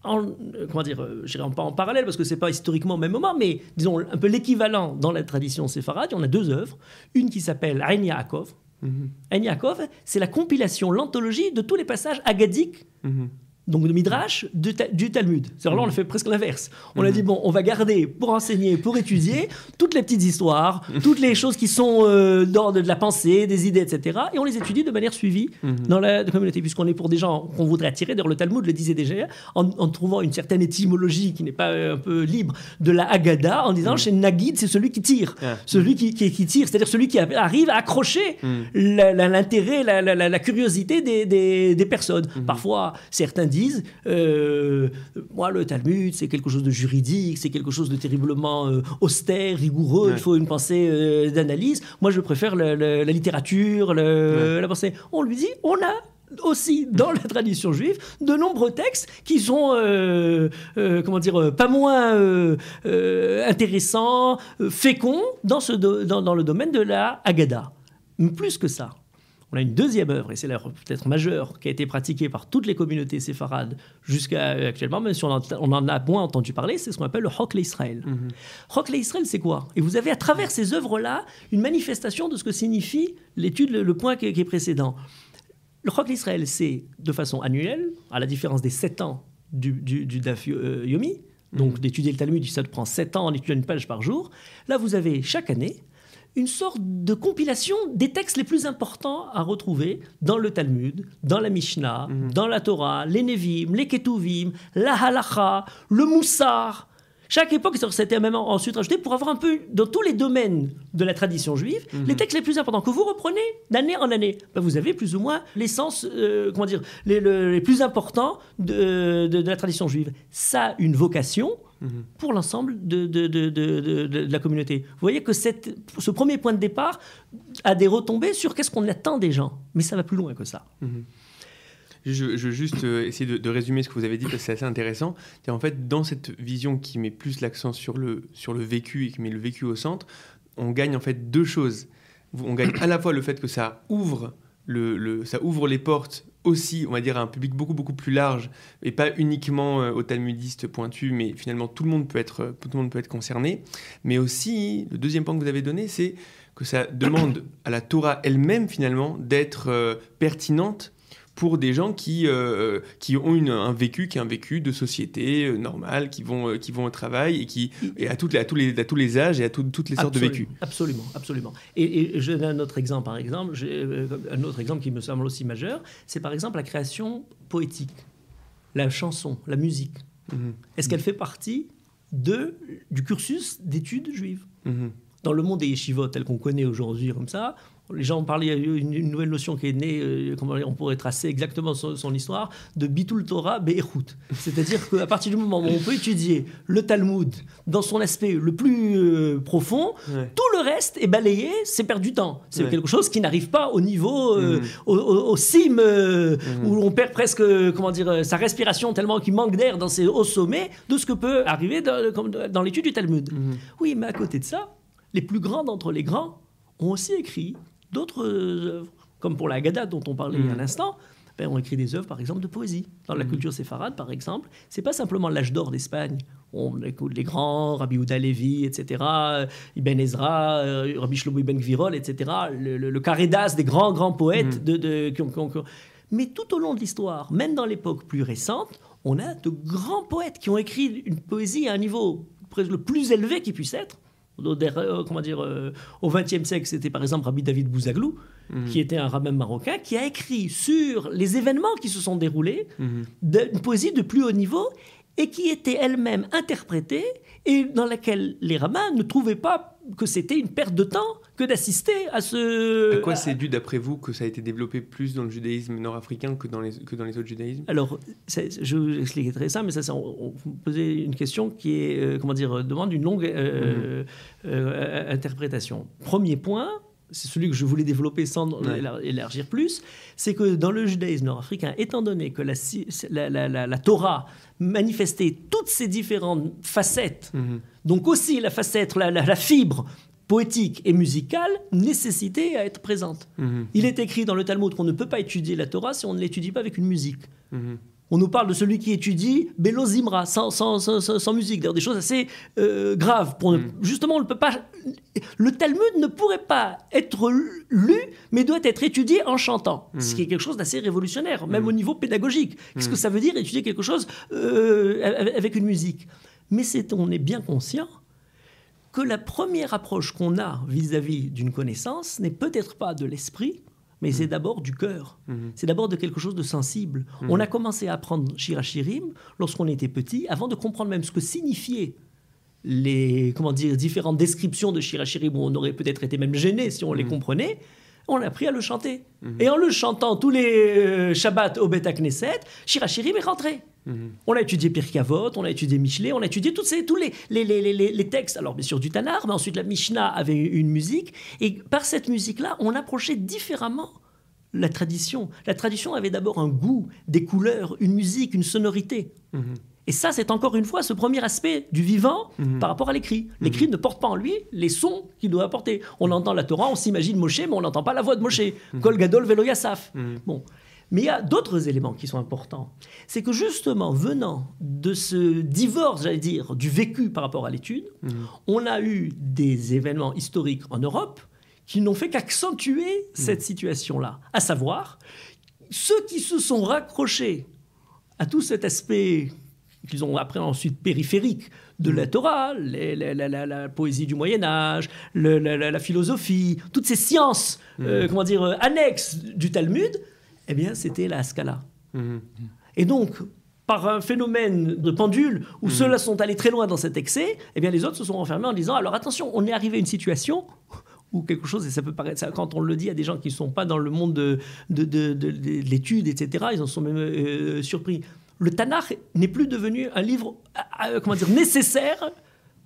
En, comment dire, je dirais pas en parallèle parce que c'est pas historiquement au même moment, mais disons un peu l'équivalent dans la tradition séfarade, on a deux œuvres. Une qui s'appelle Ein Yaakov, Mhm. Ein Yaakov, c'est la compilation, l'anthologie de tous les passages agadiques, Mhm. Donc de Midrash, du, Ta- du Talmud. C'est-à-dire là, on le fait presque l'inverse. On a dit, bon, on va garder pour enseigner, pour étudier, toutes les petites histoires, toutes les choses qui sont euh, d'ordre de la pensée, des idées, etc. Et on les étudie de manière suivie dans la communauté, puisqu'on est pour des gens qu'on voudrait attirer. D'ailleurs, le Talmud le disait déjà, en, en trouvant une certaine étymologie qui n'est pas euh, un peu libre de la Haggadah, en disant, chez Nagid, c'est celui qui tire, Ah. celui qui, qui- qui tire, c'est-à-dire celui qui arrive à accrocher l'intérêt, la, la- la- la curiosité des, des- des personnes. Parfois, certains disent, euh, moi, le Talmud, c'est quelque chose de juridique, c'est quelque chose de terriblement euh, austère, rigoureux, Ouais. il faut une pensée euh, d'analyse. Moi, je préfère le- le- la littérature, le- la pensée. On lui dit, on a aussi dans la tradition juive de nombreux textes qui sont euh, euh, comment dire pas moins euh, intéressants féconds dans, ce do- dans, dans le domaine de la Haggadah plus que ça on a une deuxième œuvre, et c'est l'œuvre peut-être majeure, qui a été pratiquée par toutes les communautés séfarades jusqu'à euh, actuellement, même si on en, on en a moins entendu parler, c'est ce qu'on appelle le Hokle Israël. Hokle Israël, c'est quoi? Et vous avez à travers ces œuvres-là une manifestation de ce que signifie l'étude, le, le point qui est, qui est précédent. Le Hokle Israël, c'est de façon annuelle, à la différence des sept ans du, du, du Daf euh, Yomi. Donc d'étudier le Talmud, ça te prend sept ans en étudiant une page par jour. Là, vous avez chaque année une sorte de compilation des textes les plus importants à retrouver dans le Talmud, dans la Mishnah, dans la Torah, les Nevim, les Ketuvim, la Halacha, le Moussar. Chaque époque, c'était même ensuite rajouté pour avoir un peu, dans tous les domaines de la tradition juive, les textes les plus importants que vous reprenez d'année en année. Ben, vous avez plus ou moins l'essence, euh, comment dire, les, le- les plus importants de, de- de la tradition juive. Ça a une vocation pour l'ensemble de, de- de- de- de- de la communauté. Vous voyez que cette- ce premier point de départ a des retombées sur qu'est-ce qu'on attend des gens. Mais ça va plus loin que ça. Je, je veux juste euh, essayer de, de résumer ce que vous avez dit parce que c'est assez intéressant. En fait, dans cette vision qui met plus l'accent sur le, sur le vécu et qui met le vécu au centre, on gagne en fait deux choses. On gagne à la fois le fait que ça ouvre, le, le- ça ouvre les portes aussi, on va dire, à un public beaucoup beaucoup plus large et pas uniquement euh, aux talmudistes pointus, mais finalement tout le monde peut être, euh, tout le monde peut être concerné. Mais aussi, le deuxième point que vous avez donné, c'est que ça demande à la Torah elle-même finalement d'être euh, pertinente pour des gens qui, euh, qui ont une- un vécu, qui est un vécu de société euh, normal, qui vont, euh, qui vont au travail et, qui, et à, toutes les, à, tous les, à tous les âges et à tout- toutes les sortes de vécus. Absolument, absolument. Et, et je donne un autre exemple, par exemple, euh, un autre exemple qui me semble aussi majeur, c'est par exemple la création poétique, la chanson, la musique. Mhm. Est-ce qu'elle fait partie de, du cursus d'études juives? Mhm. Dans le monde des yeshivot tel qu'on connaît aujourd'hui comme ça, les gens eu une, une nouvelle notion qui est née, euh, on pourrait tracer exactement son, son histoire, de Bitul Torah Be'echut. C'est-à-dire qu'à partir du moment où on peut étudier le Talmud dans son aspect le plus euh, profond, Ouais. tout le reste est balayé, c'est perdre du temps. C'est Ouais. quelque chose qui n'arrive pas au niveau, euh, Mhm. au, au- au cime, euh, Mhm. où on perd presque, comment dire, sa respiration tellement qu'il manque d'air dans ses hauts sommets de ce que peut arriver dans, l'étude du Talmud. Mhm. Oui, mais à côté de ça, les plus grands d'entre les grands ont aussi écrit d'autres euh, œuvres, comme pour la Haggadah dont on parlait Mhm. à l'instant. Ben, ont écrit des œuvres, par exemple, de poésie. Dans la Mhm. culture séfarade, par exemple, c'est pas simplement l'âge d'or d'Espagne. On écoute les grands, Rabbi Houda Levi, etc., Ibn Ezra, euh, Rabbi Shlomo Ibn Gvirol, etc., le, le, le carré d'as des grands, grands poètes Mhm. de, de- qui ont- qui ont- qui ont- Mais tout au long de l'histoire, même dans l'époque plus récente, on a de grands poètes qui ont écrit une poésie à un niveau le plus élevé qui puisse être. Au- euh, comment dire, euh, au XXe siècle, c'était par exemple Rabbi David Bouzaglou, Mhm. qui était un rabbin marocain, qui a écrit sur les événements qui se sont déroulés de- une poésie de plus haut niveau et qui était elle-même interprétée et dans laquelle les rabbins ne trouvaient pas que c'était une perte de temps que d'assister à ce... À quoi c'est dû, d'après vous, que ça a été développé plus dans le judaïsme nord-africain que dans les, que dans les autres judaïsmes? Alors, je vous expliquerai ça, mais ça, ça, on, on vous posait une question qui est, euh, comment dire, euh, demande une longue euh, euh, interprétation. Premier point, c'est celui que je voulais développer sans Ouais. élar- élargir plus, c'est que dans le judaïsme nord-africain, étant donné que la, si- la- la- la- la Torah manifestait toutes ces différentes facettes, Mhm. donc aussi la facette, la fibre poétique et musicale, nécessitait à être présente. Mhm. Il est écrit dans le Talmud qu'on ne peut pas étudier la Torah si on ne l'étudie pas avec une musique. Mhm. On nous parle de celui qui étudie Belo Zimra, sans, sans, sans, sans- sans musique, d'ailleurs des choses assez euh, graves. Pour ne- Justement, on ne peut pas. Le Talmud ne pourrait pas être lu, mais doit être étudié en chantant, ce qui est quelque chose d'assez révolutionnaire, même au niveau pédagogique. Qu'est-ce que ça veut dire étudier quelque chose euh, avec- avec une musique? Mais c'est, on est bien conscient que la première approche qu'on a vis-à-vis d'une connaissance n'est peut-être pas de l'esprit, mais c'est d'abord du cœur. C'est d'abord de quelque chose de sensible. On a commencé à apprendre Shirachirim lorsqu'on était petit, avant de comprendre même ce que signifiaient les comment dire, différentes descriptions de Shirachirim, où on aurait peut-être été même gêné si on les comprenait. On a appris à le chanter. Et en le chantant tous les euh, Shabbats au Beth Knesset, Shirachirim est rentré. On a étudié Pirkei Avot, on a étudié Michelet, on a étudié tous, ces, tous les, les, les, les- les textes. Alors, bien sûr, du Tanar, mais ensuite la Mishnah avait une musique. Et par cette musique-là, on approchait différemment la tradition. La tradition avait d'abord un goût, des couleurs, une musique, une sonorité. Et ça, c'est encore une fois ce premier aspect du vivant par rapport à l'écrit. L'écrit ne porte pas en lui les sons qu'il doit apporter. On entend la Torah, on s'imagine Moshe, mais on n'entend pas la voix de Moshe. Kol Gadol Velo Yassaf. Bon. Mais il y a d'autres éléments qui sont importants. C'est que justement, venant de ce divorce, j'allais dire, du vécu par rapport à l'étude, on a eu des événements historiques en Europe qui n'ont fait qu'accentuer cette situation-là. À savoir, ceux qui se sont raccrochés à tout cet aspect qu'ils ont après ensuite périphérique de la Torah, les- la, la- la- la poésie du Moyen Âge, le- la, philosophie, toutes ces sciences, euh, comment dire, euh, annexes du Talmud, eh bien, c'était la Scala. Mhm. Et donc, par un phénomène de pendule où ceux-là sont allés très loin dans cet excès, eh bien, les autres se sont renfermés en disant alors attention, on est arrivé à une situation où quelque chose, et ça peut paraître, ça, quand on le dit à des gens qui ne sont pas dans le monde de, de, de- de- de l'étude, etc., ils en sont même euh, surpris. Le Tanakh n'est plus devenu un livre euh, euh, comment dire, nécessaire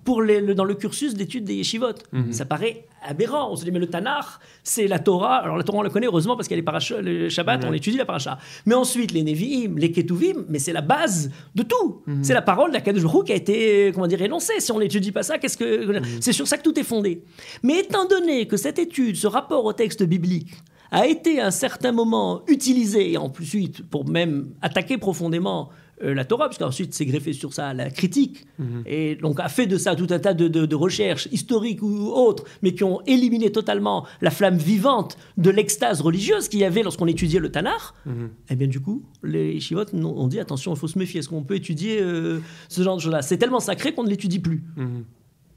pour les- le- dans le cursus d'études des yeshivot. Ça paraît aberrant. On se dit, mais le Tanakh, c'est la Torah. Alors la Torah, on la connaît heureusement parce qu'elle est paracha, le Shabbat, on étudie la paracha. Mais ensuite, les Nevi'im, les Ketuvim, mais c'est la base de tout. C'est la parole d'Akadosh Baruch qui a été, comment dire, énoncée. Si on n'étudie pas ça, qu'est-ce que... C'est sur ça que tout est fondé. Mais étant donné que cette étude, ce rapport au texte biblique, a été à un certain moment utilisé, et en plus suite, pour même attaquer profondément euh, la Torah, puisqu'ensuite c'est greffé sur ça la critique, et donc a fait de ça tout un tas de, de- de recherches historiques ou autres, mais qui ont éliminé totalement la flamme vivante de l'extase religieuse qu'il y avait lorsqu'on étudiait le Tanar, et bien du coup, les Shivot ont dit attention, il faut se méfier, est-ce qu'on peut étudier euh, ce genre de choses-là? C'est tellement sacré qu'on ne l'étudie plus. Mhm.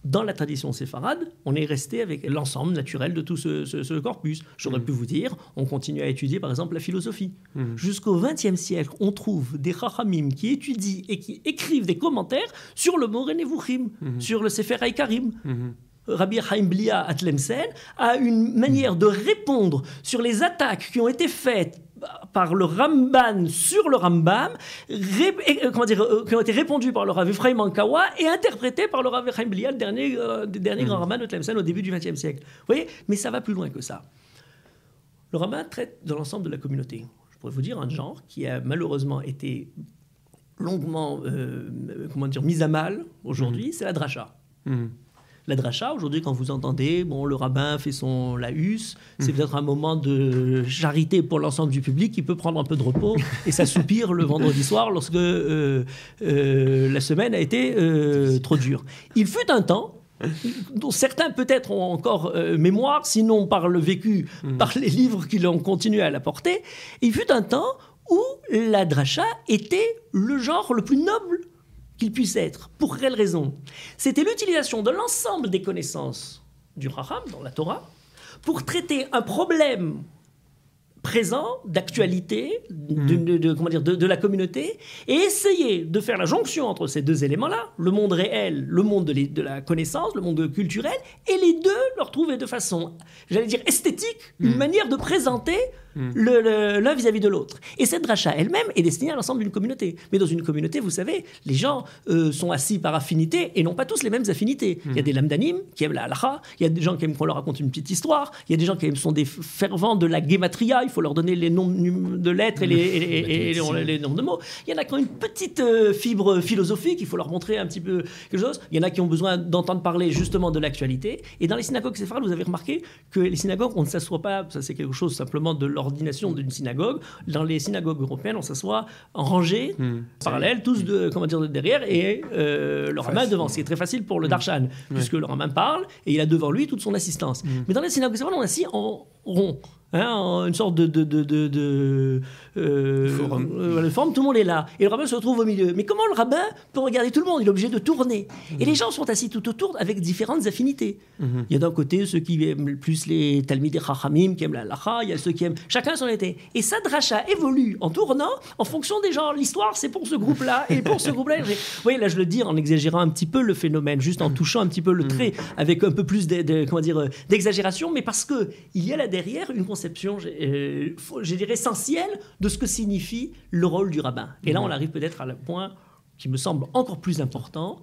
Dans la tradition séfarade, on est resté avec l'ensemble naturel de tout ce, ce- ce corpus. J'aurais pu vous dire, on continue à étudier par exemple la philosophie. Jusqu'au XXe siècle, on trouve des chachamim qui étudient et qui écrivent des commentaires sur le Moré Nevuchim, sur le Sefer Haïkarim. Rabbi Chaim Blia Atlemsen a une manière de répondre sur les attaques qui ont été faites par le Ramban sur le Rambam, ré- euh, comment dire, euh, qui ont été répondues par le Rav Ephraim Ankawa et interprétées par le Rav Blia, le dernier, euh, des derniers grands Ramban de Tlemcen au début du XXe siècle. Vous voyez Mais ça va plus loin que ça. Le Rambam traite de l'ensemble de la communauté. Je pourrais vous dire un genre qui a malheureusement été longuement comment dire, mis à mal aujourd'hui, c'est la dracha. Mhm. La dracha, aujourd'hui, quand vous entendez, bon, le rabbin fait son laïus, c'est peut-être un moment de charité pour l'ensemble du public. Qui peut prendre un peu de repos et s'assoupir le vendredi soir lorsque euh, euh, la semaine a été euh, trop dure. Il fut un temps dont certains peut-être ont encore euh, mémoire, sinon par le vécu, par les livres qui l'ont continué à la porter, il fut un temps où la dracha était le genre le plus noble qu'il puisse être. Pour quelle raison? C'était l'utilisation de l'ensemble des connaissances du Raham dans la Torah pour traiter un problème présent, d'actualité, de, de- de- comment dire, de, de la communauté, et essayer de faire la jonction entre ces deux éléments-là, le monde réel, le monde de, la connaissance, le monde culturel, et les deux leur trouver de façon, j'allais dire, esthétique, une manière de présenter Hmm. l'un vis-à-vis de l'autre. Et cette dracha elle-même est destinée à l'ensemble d'une communauté. Mais dans une communauté, vous savez, les gens euh, sont assis par affinité et n'ont pas tous les mêmes affinités. Il y a hmm. des lamdanim qui aiment la halacha, il y a des gens qui aiment qu'on leur raconte une petite histoire, il y a des gens qui sont des fervents de la gematria, il faut leur donner les noms de lettres et les, les, noms de mots. Il y en a qui ont une petite euh, fibre philosophique, il faut leur montrer un petit peu quelque chose. Il y en a qui ont besoin d'entendre parler justement de l'actualité. Et dans les synagogues séfarades, vous avez remarqué que les synagogues, on ne s'assoit pas, ça c'est quelque chose simplement de l'ordination d'une synagogue. Dans les synagogues européennes, on s'assoit en rangée, hmm. parallèle, tous de, comment dire, de derrière et euh, le rabbin devant. C'est très facile pour le hmm. darshan, puisque le rabbin parle et il a devant lui toute son assistance. Hmm. Mais dans les synagogues séfarades, on est assis en rond. Hein, une sorte de, de, de, de euh, forum. Euh, tout le monde est là. Et le rabbin se retrouve au milieu. Mais comment le rabbin peut regarder tout le monde? Il est obligé de tourner. Et les gens sont assis tout autour avec différentes affinités. Mhm. Il y a d'un côté ceux qui aiment plus les Talmud et Chachamim, qui aiment la lacha, il y a ceux qui aiment. Chacun son été. Et ça, dracha évolue en tournant en fonction des gens. L'histoire, c'est pour ce groupe-là et pour ce groupe-là. Vous voyez, là, je le dis en exagérant un petit peu le phénomène, juste en mhm. touchant un petit peu le mhm. trait, avec un peu plus d'exagération, mais parce qu'il y a là derrière une conception conception, euh, je dirais, essentielle de ce que signifie le rôle du rabbin. Et là, on arrive peut-être à un point qui me semble encore plus important,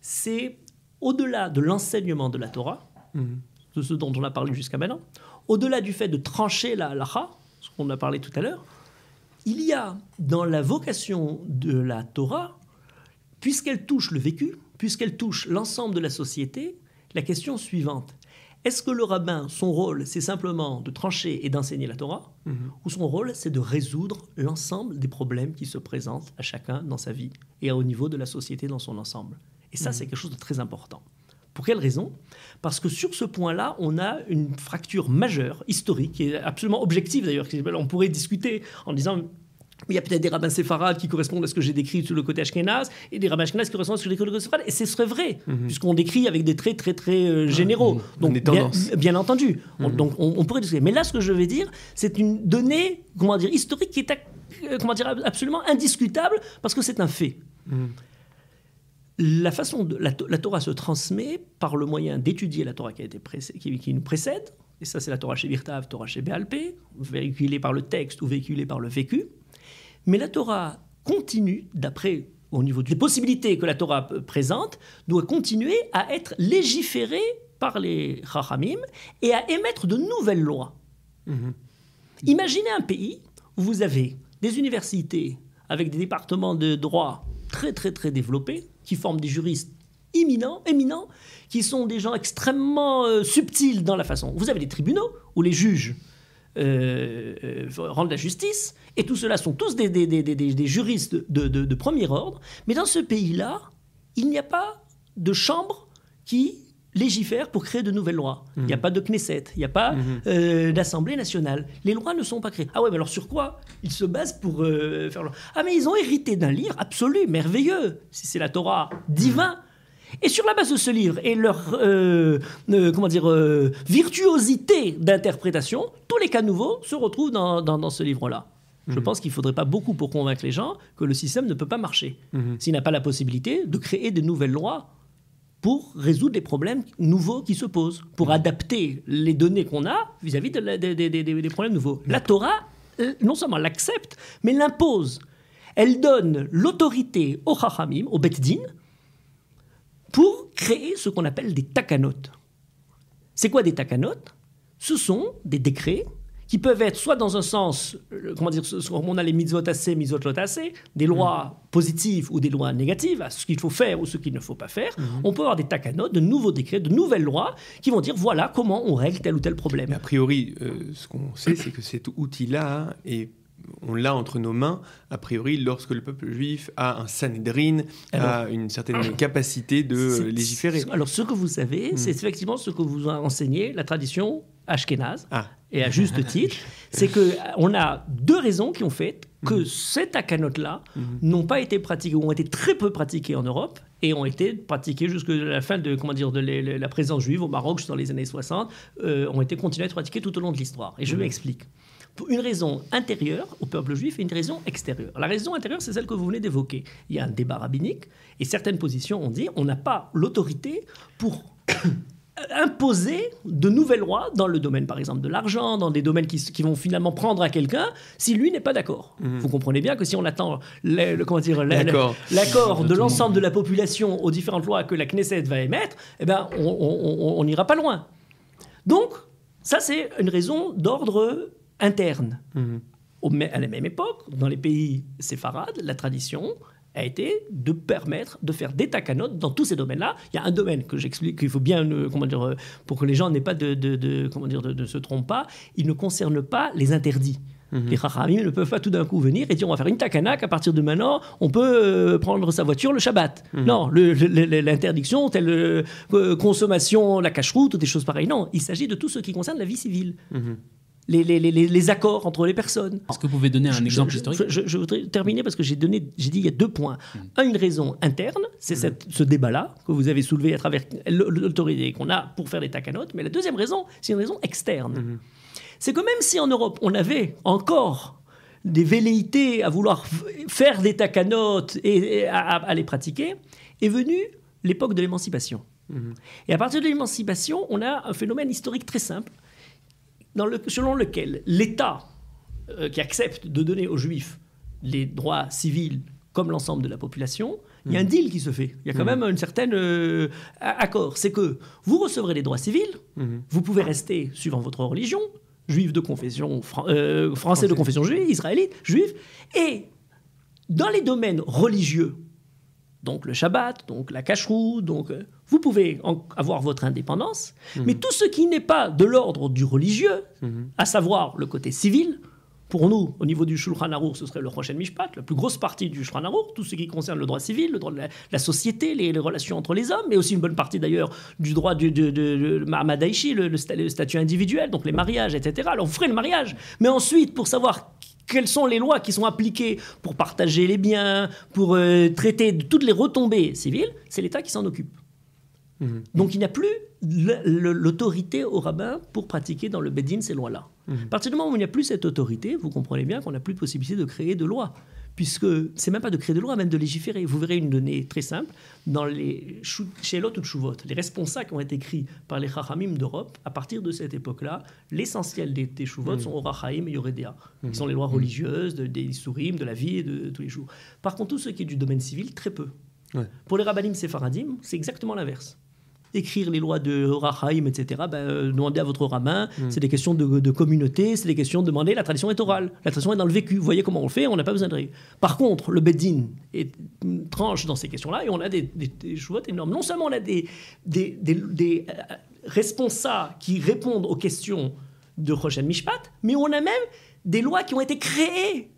c'est au-delà de l'enseignement de la Torah, mhm. de ce dont on a parlé jusqu'à maintenant, au-delà du fait de trancher la halacha, ce qu'on a parlé tout à l'heure, il y a dans la vocation de la Torah, puisqu'elle touche le vécu, puisqu'elle touche l'ensemble de la société, la question suivante. Est-ce que le rabbin, son rôle, c'est simplement de trancher et d'enseigner la Torah mhm. Ou son rôle, c'est de résoudre l'ensemble des problèmes qui se présentent à chacun dans sa vie et au niveau de la société dans son ensemble? Et ça, mhm. c'est quelque chose de très important. Pour quelle raison? Parce que sur ce point-là, on a une fracture majeure, historique, qui est absolument objective d'ailleurs. On pourrait discuter en disant il y a peut-être des rabbins séfarades qui correspondent à ce que j'ai décrit sur le côté ashkénaze et des rabbins ashkénazes qui correspondent à ce que j'ai décrit sur le côté séfarade. Et ce serait vrai, mhm. puisqu'on décrit avec des traits très très euh, généraux. donc, bien, bien, entendu. on, mhm. donc, on, pourrait discuter. Mais là, ce que je vais dire, c'est une donnée, comment dire, historique qui est euh, comment dire, absolument indiscutable parce que c'est un fait. Mhm. La façon de la, Torah se transmet par le moyen d'étudier la Torah qui, a été qui, qui nous précède. Et ça, c'est la Torah chez Birtav, Torah chez Béalpé, véhiculée par le texte ou véhiculée par le vécu. Mais la Torah continue, d'après au niveau des possibilités que la Torah présente, doit continuer à être légiférée par les Chachamim et à émettre de nouvelles lois. Mhm. Imaginez un pays où vous avez des universités avec des départements de droit très très très développés, qui forment des juristes éminents, éminents qui sont des gens extrêmement euh, subtils dans la façon. Vous avez des tribunaux où les juges euh, euh, rendent la justice, et tout cela sont tous des, des, juristes de, premier ordre, mais dans ce pays-là, il n'y a pas de chambre qui légifère pour créer de nouvelles lois. Il n'y a mhm. pas de Knesset, il n'y a pas mhm. euh, d'Assemblée nationale. Les lois ne sont pas créées. Ah ouais, mais alors sur quoi ils se basent pour faire loi Ah mais ils ont hérité d'un livre absolu, merveilleux. Si c'est la Torah divin, et sur la base de ce livre et leur euh, euh, comment dire, euh, virtuosité d'interprétation, tous les cas nouveaux se retrouvent dans, ce livre-là. Je mhm. pense qu'il ne faudrait pas beaucoup pour convaincre les gens que le système ne peut pas marcher. Mhm. S'il n'a pas la possibilité de créer de nouvelles lois pour résoudre les problèmes nouveaux qui se posent, pour mhm. adapter les données qu'on a vis-à-vis des problèmes nouveaux. La Torah, non seulement l'accepte, mais l'impose. Elle donne l'autorité au Chachamim, au Bet Din, pour créer ce qu'on appelle des takanotes. C'est quoi des takanotes? Ce sont des décrets qui peuvent être soit dans un sens, euh, comment dire, on a les mitzvot assez, mitzvot assez, des lois mm. positives ou des lois négatives, à ce qu'il faut faire ou ce qu'il ne faut pas faire. Mm-hmm. On peut avoir des takanotes, de nouveaux décrets, de nouvelles lois qui vont dire voilà comment on règle tel ou tel problème. Mais a priori, euh, ce qu'on sait, c'est que cet outil-là est on l'a entre nos mains, a priori, lorsque le peuple juif a un Sanhedrin, a une certaine capacité de légiférer. Alors, ce que vous savez, hmm. c'est effectivement ce que vous a enseigné la tradition ashkénaze, ah. et à juste titre, c'est qu'on a deux raisons qui ont fait que hmm. ces takanotes-là hmm. n'ont pas été pratiquées, ou ont été très peu pratiquées en Europe, et ont été pratiquées jusqu'à la fin de, comment dire, de la présence juive au Maroc, dans les années 60, euh, ont été continuées à être pratiquées tout au long de l'histoire. Et je m'explique une raison intérieure au peuple juif et une raison extérieure. La raison intérieure, c'est celle que vous venez d'évoquer. Il y a un débat rabbinique et certaines positions ont dit on n'a pas l'autorité pour imposer de nouvelles lois dans le domaine, par exemple, de l'argent, dans des domaines qui, qui vont finalement prendre à quelqu'un si lui n'est pas d'accord. Vous comprenez bien que si on attend le, le- comment dire, la- la- D'accord. l'accord De l'ensemble de la population aux différentes lois que la Knesset va émettre, eh ben, on n'ira pas loin. Donc, ça, c'est une raison d'ordre interne. Mhm. Au à la même époque, dans les pays séfarades, la tradition a été de permettre de faire des takanotes dans tous ces domaines-là. Il y a un domaine que j'explique, qu'il faut bien, euh, comment dire, euh, pour que les gens n'aient pas de, de- de- comment dire, de, de se trompent pas, il ne concerne pas les interdits. Les chachamim ne peuvent pas tout d'un coup venir et dire on va faire une takana qu'à partir de maintenant on peut euh, prendre sa voiture le Shabbat. Non, le- le- l'interdiction telle euh, consommation, la cache-route ou des choses pareilles. Non, il s'agit de tout ce qui concerne la vie civile. Les- les- les- les accords entre les personnes. Est-ce que vous pouvez donner un Je- exemple je, historique je, voudrais terminer parce que j'ai donné, j'ai dit il y a deux points. Un, une raison interne, c'est Mm. cette- ce débat-là que vous avez soulevé à travers l'autorité qu'on a pour faire des takanotes. Mais la deuxième raison, c'est une raison externe. C'est que même si en Europe on avait encore des velléités à vouloir faire des takanotes et, et à, à- à les pratiquer, est venue l'époque de l'émancipation. Et à partir de l'émancipation, on a un phénomène historique très simple dans le- selon lequel l'État euh, qui accepte de donner aux Juifs les droits civils comme l'ensemble de la population, il y a un deal qui se fait. Il y a quand même un certain euh, accord. C'est que vous recevrez les droits civils, vous pouvez rester suivant votre religion, juif de confession, fran- euh, français de confession juive, israélite, juif, et dans les domaines religieux, donc le Shabbat, donc la cacheroute, donc euh, vous pouvez en- avoir votre indépendance, mais tout ce qui n'est pas de l'ordre du religieux, à savoir le côté civil, pour nous, au niveau du Shulchan Aruch, ce serait le Rochen Mishpat, la plus grosse partie du Shulchan Aruch, tout ce qui concerne le droit civil, le droit de la, la société, les, les relations entre les hommes, mais aussi une bonne partie d'ailleurs du droit du, de, de, le, le sta- le statut individuel, donc les mariages, etc. Alors on ferait le mariage, mais ensuite, pour savoir quelles sont les lois qui sont appliquées pour partager les biens, pour euh, traiter de toutes les retombées civiles, c'est l'État qui s'en occupe. Donc il n'y a plus l'autorité au rabbin pour pratiquer dans le Bedin ces lois-là. À partir du moment où il n'y a plus cette autorité, vous comprenez bien qu'on n'a plus de possibilité de créer de lois. Puisque c'est même pas de créer de lois, même de légiférer. Vous verrez une donnée très simple dans les Shelot ou Shuvot, les responsables qui ont été écrits par les Chachamim d'Europe, à partir de cette époque-là, l'essentiel des, des Shuvot sont Orachaim et Yoredea, qui sont les lois religieuses, de- des Isurim, de la vie et de, de tous les jours. Par contre, tout ce qui est du domaine civil, très peu. Ouais. Pour les rabbinim séfaradim, c'est exactement l'inverse. Écrire les lois de Rahaim, etc., ben, euh, demandez à votre rabbin, c'est des questions de, de communauté, c'est des questions de demander, la tradition est orale, la tradition est dans le vécu, vous voyez comment on le fait, on n'a pas besoin de règles. Par contre, le Beddin est, tranche dans ces questions-là et on a des, des, énormes. Non seulement on a des, des, des, des, euh, responsables qui répondent aux questions de Rochen Mishpat, mais on a même des lois qui ont été créées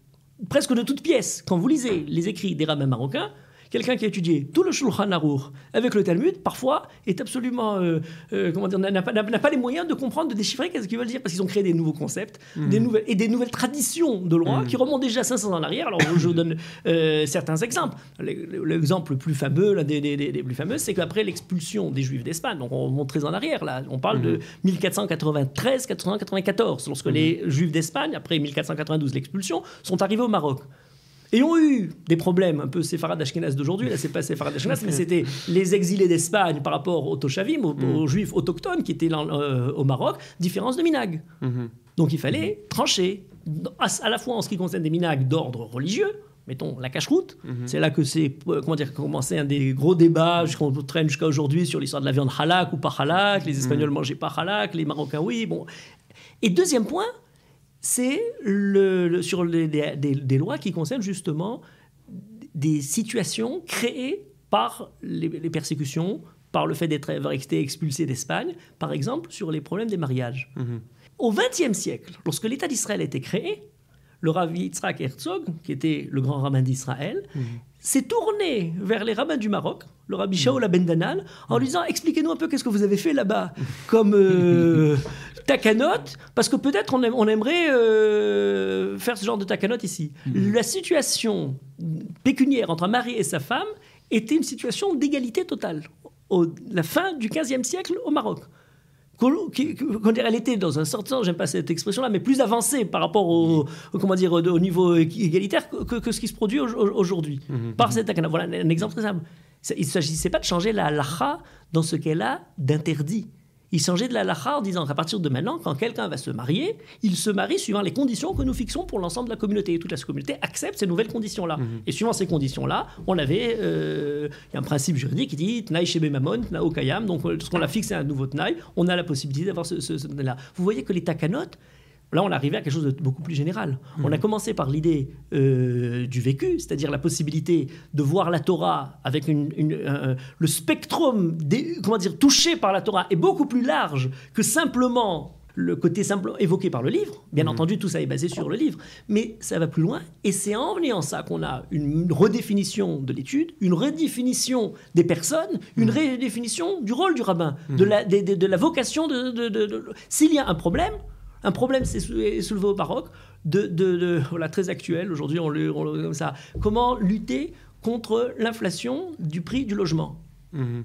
presque de toutes pièces. Quand vous lisez les écrits des rabbins marocains, quelqu'un qui a étudié tout le Shulchan Aruch avec le Talmud, parfois, est absolument, euh, euh, comment dire, n'a pas, n'a pas les moyens de comprendre, de déchiffrer qu'est-ce qu'ils veulent dire, parce qu'ils ont créé des nouveaux concepts, des nouvelles, et des nouvelles traditions de loi qui remontent déjà 500 ans en arrière. Alors, je vous donne euh, certains exemples. Le- L'exemple le plus fameux, l'un des, des- des- plus fameux, c'est qu'après l'expulsion des Juifs d'Espagne, donc on remonte très en arrière, là, on parle de 1493-1494, lorsque les Juifs d'Espagne, après 1492, l'expulsion, sont arrivés au Maroc. Et ont eu des problèmes, un peu séfarades Ashkenaz d'aujourd'hui, là c'est pas séfarades Ashkenaz, mais c'était les exilés d'Espagne par rapport aux Toshavim, aux, aux juifs autochtones qui étaient là, euh, au Maroc, différence de minag. Donc il fallait trancher, à, à la fois en ce qui concerne des minags d'ordre religieux, mettons la cache-route, c'est là que c'est, euh, comment dire, commencé un des gros débats qu'on traîne jusqu'à aujourd'hui sur l'histoire de la viande halak ou pas halak, les Espagnols mangeaient pas halak, les Marocains oui, bon. Et deuxième point, c'est le, le- sur les- des, lois qui concernent justement des situations créées par les, les persécutions, par le fait d'être été expulsé d'Espagne, par exemple sur les problèmes des mariages. Au XXe siècle, lorsque l'État d'Israël a été créé, le Rav Yitzhak Herzog, qui était le grand rabbin d'Israël, s'est tourné vers les rabbins du Maroc, le rabbi Shaul Ben Danan, en lui disant Expliquez-nous un peu qu'est-ce que vous avez fait là-bas comme euh, takanot, parce que peut-être on, aim- on aimerait euh, faire ce genre de takanot ici. La situation pécuniaire entre un mari et sa femme était une situation d'égalité totale. Au, la fin du XVe siècle au Maroc. Dirait, elle était dans un certain, j'aime pas cette expression-là, mais plus avancée par rapport au, au- comment dire, au, au niveau égalitaire que, ce qui se produit au- au- aujourd'hui. Par cette. Voilà un, exemple très simple. Il ne s'agissait pas de changer la halakha dans ce qu'elle a d'interdit. Il changeait de la lacha en disant qu'à partir de maintenant, quand quelqu'un va se marier, il se marie suivant les conditions que nous fixons pour l'ensemble de la communauté. Et toute la communauté accepte ces nouvelles conditions-là. Et suivant ces conditions-là, on avait euh, y a un principe juridique qui dit Tnaï Shebe Mamon, Tnao Kayam. Donc, euh, lorsqu'on a fixé un nouveau Tnaï, on a la possibilité d'avoir ce, ce, ce là Vous voyez que les takanot, Là, on est arrivé à quelque chose de beaucoup plus général. On a commencé par l'idée euh, du vécu, c'est-à-dire la possibilité de voir la Torah avec une, une, euh, le spectrum, des, comment dire, touché par la Torah est beaucoup plus large que simplement le côté simple évoqué par le livre. Bien entendu, tout ça est basé sur le livre, mais ça va plus loin. Et c'est en venant ça qu'on a une redéfinition de l'étude, une redéfinition des personnes, une redéfinition du rôle du rabbin, de, la, de, de, de la vocation de S'il y a un problème, un problème s'est soulevé au Maroc, de, de, de, voilà, très actuel, aujourd'hui on le, on le comme ça. Comment lutter contre l'inflation du prix du logement? Mhm.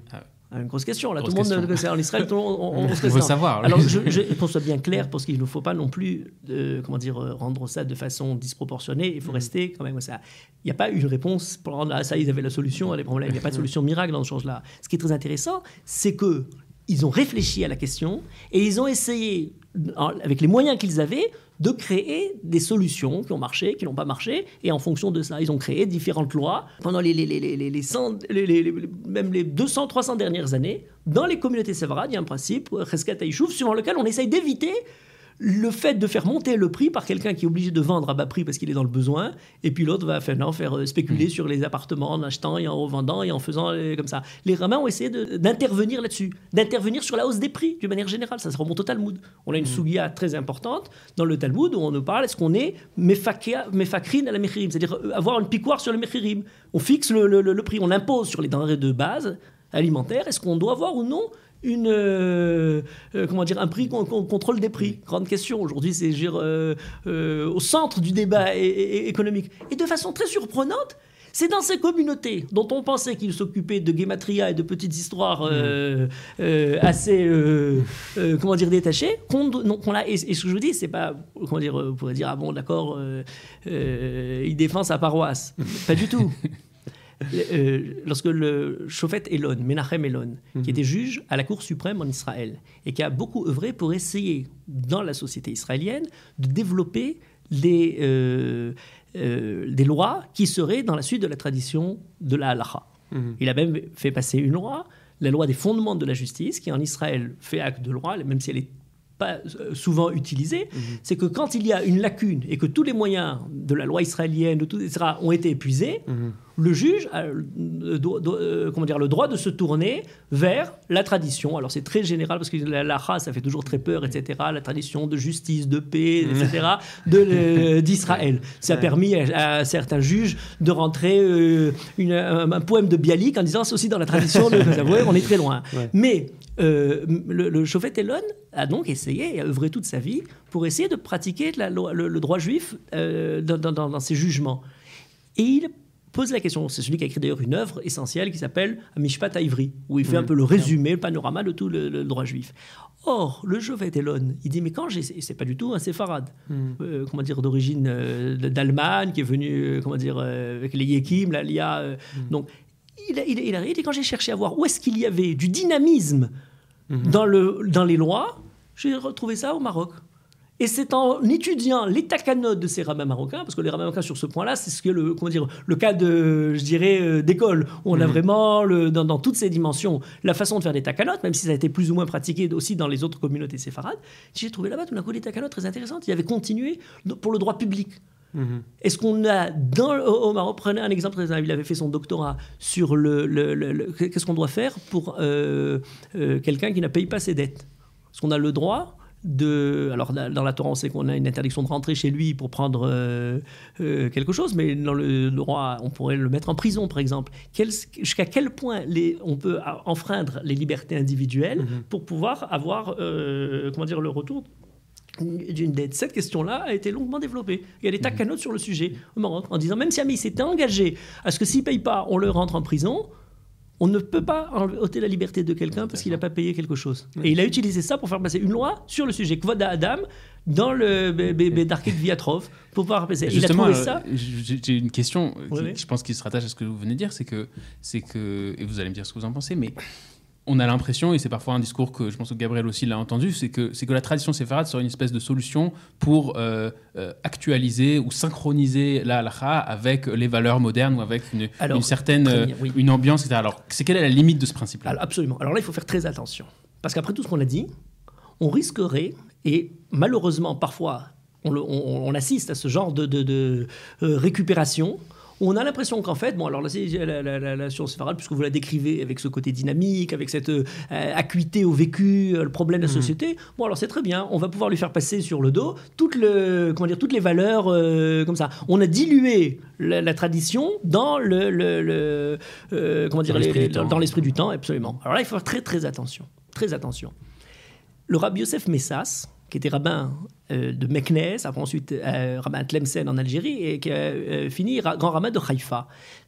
Une grosse question, là, Grosse tout le monde en Israël, tout le monde, on, on, On se veut savoir. Alors, je, je, qu'on soit bien clair, parce qu'il ne faut pas non plus, euh, comment dire, euh, rendre ça de façon disproportionnée. Il faut rester quand même ça. Il n'y a pas une réponse pour rendre ah, ça, ils avaient la solution à des problèmes. Il n'y a pas de solution miracle dans ce sens-là. Ce qui est très intéressant, c'est que ils ont réfléchi à la question et ils ont essayé, avec les moyens qu'ils avaient, de créer des solutions qui ont marché, qui n'ont pas marché, et en fonction de ça, ils ont créé différentes lois pendant les, les, les, les, les, les cent- les- les- les- même les 200, 300 dernières années. Dans les communautés sévarades, il y a un principe, Haïchouf, suivant lequel on essaye d'éviter le fait de faire monter le prix par quelqu'un qui est obligé de vendre à bas prix parce qu'il est dans le besoin, et puis l'autre va faire, non, faire euh, spéculer sur les appartements en achetant et en revendant et en faisant comme ça. Les rabbins ont essayé d'intervenir là-dessus, d'intervenir sur la hausse des prix d'une manière générale. Ça se remonte au Talmud. On a une sougia très importante dans le Talmud où on nous parle est-ce qu'on est mefakrin à la mechirim, c'est-à-dire euh, avoir une piquoire sur le mechirim. On fixe le, le- le- le prix, on impose sur les denrées de base alimentaires. Est-ce qu'on doit avoir ou non une euh, euh, comment dire un prix qu'on contrôle des prix. Grande question. Aujourd'hui c'est euh, au centre du débat économique. Et de façon très surprenante c'est dans ces communautés dont on pensait qu'ils s'occupaient de guématria et de petites histoires euh, euh, assez euh, comment dire détachées qu'on non, qu'on a et, et ce que je vous dis c'est pas comment dire vous pourrez dire ah bon d'accord il défend sa paroisse. Pas du tout euh, lorsque le Shofet Elon, Menachem Elon, qui était juge à la Cour suprême en Israël, et qui a beaucoup œuvré pour essayer, dans la société israélienne, de développer des, euh, euh, des lois qui seraient dans la suite de la tradition de la halacha. Il a même fait passer une loi, la loi des fondements de la justice, qui en Israël fait acte de loi, même si elle est pas souvent utilisée, c'est que quand il y a une lacune et que tous les moyens de la loi israélienne, de tout, etc., ont été épuisés, le juge a do- euh, comment dire, le droit de se tourner vers la tradition. Alors c'est très général parce que la lacha, ça fait toujours très peur, etc. La tradition de justice, de paix, etc. de, euh, d'Israël. Ça a permis à, à certains juges de rentrer euh, une- un, un poème de Bialik en disant c'est aussi dans la tradition de... Vous avouez, on est très loin. Ouais. Mais euh, le, le Elon a donc essayé et a œuvré toute sa vie pour essayer de pratiquer la le, le droit juif euh, dans- dans ses jugements. Et il pose la question, c'est celui qui a écrit d'ailleurs une œuvre essentielle qui s'appelle Mishpat Ivry, où il fait un peu le résumé, le panorama de tout le, le droit juif. Or, le Shofet Elon, il dit, mais quand j'ai... C'est pas du tout un séfarade, euh, comment dire, d'origine euh, d'Allemagne, qui est venu, euh, comment dire, avec les Yekim, la Lia. euh, Donc, il, a- il, a- il a- il dit, quand j'ai cherché à voir où est-ce qu'il y avait du dynamisme dans, le, dans les lois, j'ai retrouvé ça au Maroc. Et c'est en étudiant les takanotes de ces rabbins marocains, parce que les rabbins marocains sur ce point-là, c'est ce que le, comment dire, le cas de, je dirais, euh, d'école, où on a vraiment, le, dans, dans toutes ces dimensions, la façon de faire des takanotes, même si ça a été plus ou moins pratiqué aussi dans les autres communautés séfarades. J'ai trouvé là-bas tout d'un coup des takanotes très intéressantes. Il y avait continué pour le droit public. Est-ce qu'on a dans au Maroc, prenez un exemple très simple, il avait fait son doctorat sur le, le- le- le- qu'est-ce qu'on doit faire pour euh, euh, quelqu'un qui ne paye pas ses dettes? Est-ce qu'on a le droit de, alors dans la Torah on sait qu'on a une interdiction de rentrer chez lui pour prendre euh, euh, quelque chose, mais dans le droit on pourrait le mettre en prison par exemple. Quel- Jusqu'à quel point les, on peut enfreindre les libertés individuelles pour pouvoir avoir euh, comment dire le retour d'une dette? Cette question-là a été longuement développée. Il y a des takanotes sur le sujet au Maroc, en disant même si Ami s'était engagé à ce que s'il ne paye pas, on le rentre en prison, on ne peut pas ôter la liberté de quelqu'un parce qu'il n'a pas payé quelque chose. Et il a utilisé ça pour faire passer une loi sur le sujet Kvoda Adam dans le Darkek Viatrov pour pouvoir passer. Il a Justement, trouvé euh, ça. j'ai une question qui, je pense qui se rattache à ce que vous venez de dire, c'est que, c'est que, et vous allez me dire ce que vous en pensez, mais on a l'impression, et c'est parfois un discours que je pense que Gabriel aussi l'a entendu, c'est que, c'est que la tradition séfarade serait une espèce de solution pour euh, euh, actualiser ou synchroniser la halakha avec les valeurs modernes ou avec une, Alors, une certaine bien, euh, oui. une ambiance, etc. Alors, c'est quelle est la limite de ce principe-là? Absolument. Alors là, il faut faire très attention. Parce qu'après tout ce qu'on a dit, on risquerait, et malheureusement, parfois, on, le- on- on assiste à ce genre de, de- de, récupération. Où On a l'impression qu'en fait, bon, alors là, c'est la, la, la, la science séfarade, puisque vous la décrivez avec ce côté dynamique, avec cette euh, acuité au vécu, euh, le problème de la société. Bon, alors c'est très bien, on va pouvoir lui faire passer sur le dos toutes, le, comment dire, toutes les valeurs euh, comme ça. On a dilué la, tradition dans le, le- le, euh, comment dire, les- l'esprit les- du temps. dans l'esprit du temps, absolument. Alors là, il faut faire très très attention, très attention. Le rabbi Yosef Messas, qui était rabbin euh, de Meknes, après ensuite euh, rabbin de Tlemcen en Algérie, et qui a euh, fini ra- grand rabbin de Haïfa,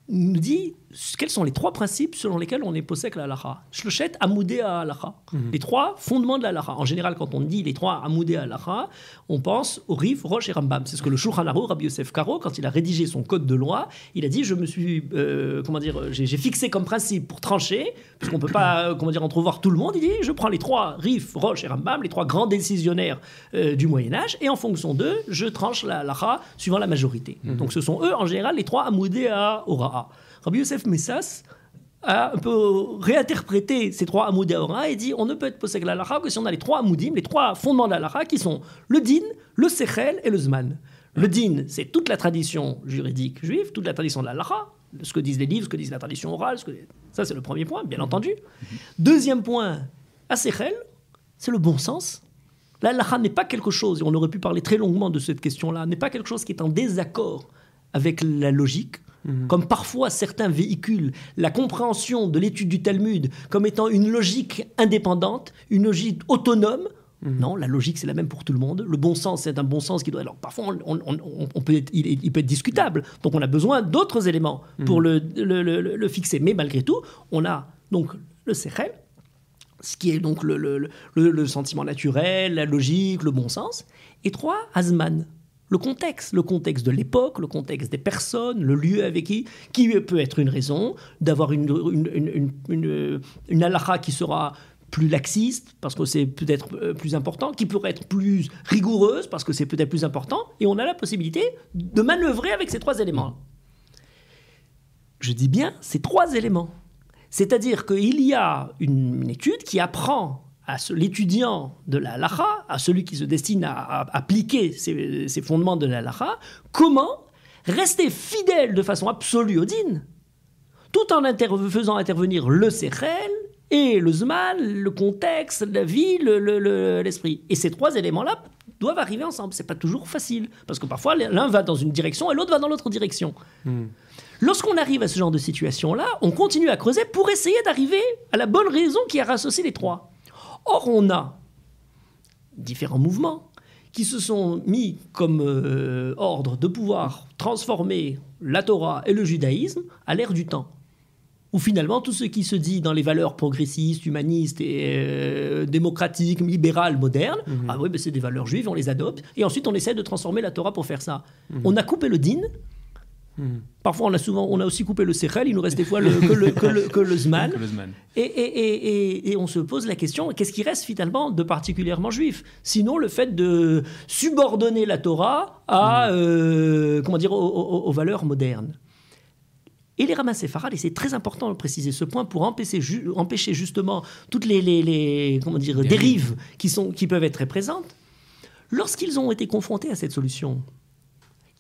nous dit quels sont les trois principes selon lesquels on est possède la halacha. Shlochet amoudé à halacha. Les trois fondements de la halacha. En général, quand on dit les trois amoudé à halacha, on pense au Rif, Roche et Rambam. C'est ce que le Shulchan Aruch, Rabbi Yosef Karo, quand il a rédigé son code de loi, il a dit je me suis, euh, comment dire, j'ai fixé comme principe pour trancher, puisqu'on peut pas, euh, comment dire, entrevoir tout le monde. Il dit je prends les trois Rif, Roche et Rambam, les trois grands décisionnaires euh, du Moyen Âge, et en fonction d'eux, je tranche la halacha suivant la majorité. Donc ce sont eux, en général, les trois amoudé à Ora'a. Rabbi Yosef Messas a un peu réinterprété ces trois amoudé à Ora'a et dit on ne peut être possède la halacha que si on a les trois amoudim, les trois fondements de la halacha qui sont le din, le sechel et le zman. Le din, c'est toute la tradition juridique juive, toute la tradition de la halacha, ce que disent les livres, ce que disent la tradition orale, ce que... ça c'est le premier point, bien entendu. Deuxième point, à sechel, c'est le bon sens. La halakha n'est pas quelque chose, et on aurait pu parler très longuement de cette question-là, n'est pas quelque chose qui est en désaccord avec la logique, comme parfois certains véhiculent la compréhension de l'étude du Talmud comme étant une logique indépendante, une logique autonome. Non, la logique c'est la même pour tout le monde. Le bon sens c'est un bon sens qui doit. Alors parfois on, on- on- on peut être- il, peut être discutable. Donc on a besoin d'autres éléments pour le, le- le- le- le fixer. Mais malgré tout, on a donc le sechel, ce qui est donc le sentiment naturel, la logique, le bon sens. Et trois, Asman. Le contexte, le contexte de l'époque, le contexte des personnes, le lieu avec qui, qui peut être une raison d'avoir une, une, une, une, halakha qui sera plus laxiste, parce que c'est peut-être euh, plus important, qui pourrait être plus rigoureuse, parce que c'est peut-être plus important, et on a la possibilité de manœuvrer avec ces trois éléments. Je dis bien ces trois éléments. C'est-à-dire qu'il y a une étude qui apprend à l'étudiant de la halacha, à celui qui se destine à, à appliquer ces, fondements de la halacha, comment rester fidèle de façon absolue au din, tout en inter- faisant intervenir le sechel et le zman, le contexte, la vie, le- le- le- l'esprit. et ces trois éléments-là doivent arriver ensemble. C'est pas toujours facile, parce que parfois l'un va dans une direction et l'autre va dans l'autre direction. Lorsqu'on arrive à ce genre de situation-là, on continue à creuser pour essayer d'arriver à la bonne raison qui a rassocié les trois. Or, on a différents mouvements qui se sont mis comme euh, ordre de pouvoir transformer la Torah et le judaïsme à l'ère du temps. Où finalement, tout ce qui se dit dans les valeurs progressistes, humanistes et euh, démocratiques, libérales, modernes, ah oui, ben c'est des valeurs juives, on les adopte, et ensuite on essaie de transformer la Torah pour faire ça. On a coupé le din, Parfois, on a souvent, on a aussi coupé le sechel. Il nous reste des fois le, que, le, que, le, que le zman. Et, et, et, et, et on se pose la question qu'est-ce qui reste finalement de particulièrement juif? Sinon, le fait de subordonner la Torah à, euh, comment dire, aux, aux- aux valeurs modernes. Et les séfarades, et c'est très important de préciser ce point pour empêcher, ju- empêcher justement toutes les, les- les, comment dire, Dérives. dérives qui, sont, qui peuvent être très présentes, lorsqu'ils ont été confrontés à cette solution,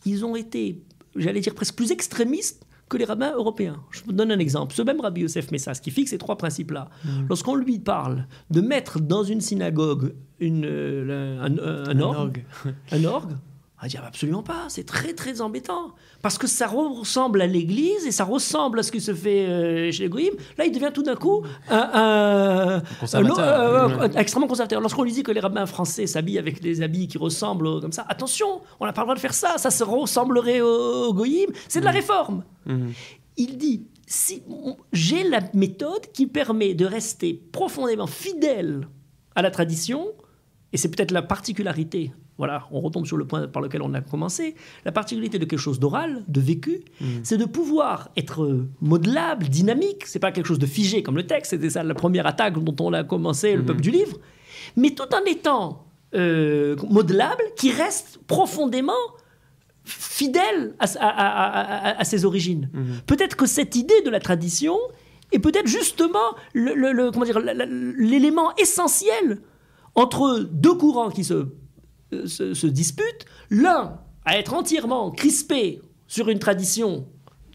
ils ont été, j'allais dire, presque plus extrémistes que les rabbins européens. Je vous donne un exemple. Ce même Rabbi Yosef Messas, qui fixe ces trois principes-là, lorsqu'on lui parle de mettre dans une synagogue une, euh, un, un- un orgue, un orgue, on va dire absolument pas, c'est très très embêtant. Parce que ça ressemble à l'église et ça ressemble à ce qui se fait euh, chez les goïms. Là, il devient tout d'un coup euh, euh, extrêmement conservateur. Lorsqu'on lui dit que les rabbins français s'habillent avec des habits qui ressemblent comme ça, attention, on n'a pas le droit de faire ça, ça se ressemblerait au, au goïm, c'est de la réforme. Il dit si j'ai la méthode qui permet de rester profondément fidèle à la tradition, et c'est peut-être la particularité voilà, on retombe sur le point par lequel on a commencé. La particularité de quelque chose d'oral, de vécu, c'est de pouvoir être modelable, dynamique. C'est pas quelque chose de figé comme le texte. C'était ça la première attaque dont on a commencé le peuple du livre. Mais tout en étant euh, modelable, qui reste profondément fidèle à, à- à- à- à ses origines. Peut-être que cette idée de la tradition est peut-être justement le- le- le- l'élément essentiel entre deux courants qui se, se, se disputent. L'un à être entièrement crispé sur une tradition,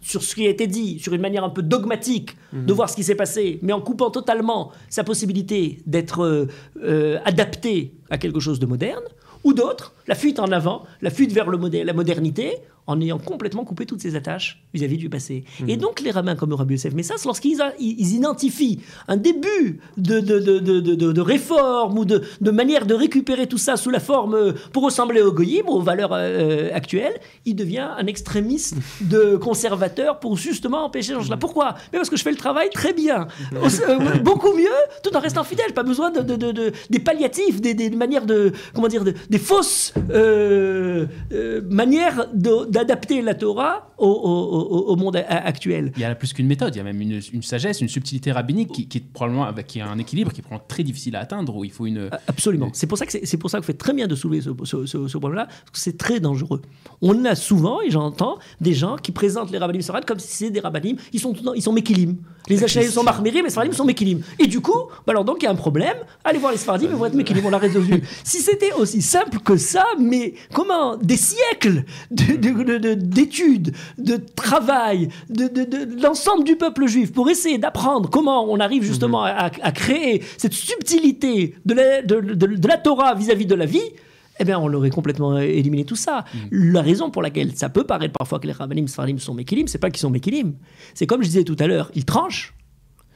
sur ce qui a été dit, sur une manière un peu dogmatique de voir ce qui s'est passé, mais en coupant totalement sa possibilité d'être euh, euh, adapté à quelque chose de moderne. Ou d'autres, la fuite en avant, la fuite vers le la modernité, en ayant complètement coupé toutes ses attaches vis-à-vis du passé. Et donc les rabbins comme Rabbi Yosef Messas, lorsqu'ils a- ils identifient un début de, de, de, de, de- réforme ou de, de manière de récupérer tout ça sous la forme pour ressembler au goyim, aux valeurs euh, actuelles, il devient un extrémiste de conservateur pour justement empêcher ce là Pourquoi? Mais parce que je fais le travail très bien, Aussi- euh, beaucoup mieux, tout en restant fidèle. Pas besoin de, de- de- de- des palliatifs, des, des manières de, comment dire, de- des fausses euh, manières de- d'adapter la Torah au, au- au- au monde a- actuel. Il y a plus qu'une méthode, il y a même une, une sagesse, une subtilité rabbinique qui, qui est probablement avec qui a un équilibre qui est probablement très difficile à atteindre où il faut une. Absolument. C'est pour ça que c'est pour ça que vous faites très bien de soulever ce, ce- ce- ce problème-là, parce que c'est très dangereux. On a souvent, et j'entends, des gens qui présentent les rabbinim comme si c'était des rabbinim, ils sont ils sont. Les Ashkenazim sont marmérim, les sfaradim sont mekilim. Et du coup, bah alors donc il y a un problème. Allez voir les sfaradim, ils vont être mekilim. On l'a résolu. si c'était aussi simple que ça, mais comment des siècles de- de- de- de- d'études, de, travail, de, l'ensemble du peuple juif pour essayer d'apprendre comment on arrive justement à, à créer cette subtilité de la, de, de- de la Torah vis-à-vis de la vie, eh bien, on aurait complètement éliminé tout ça. La raison pour laquelle ça peut paraître parfois que les rabbinim sfaradim sont mekilim, c'est pas qu'ils sont mekilim. C'est comme je disais tout à l'heure, ils tranchent.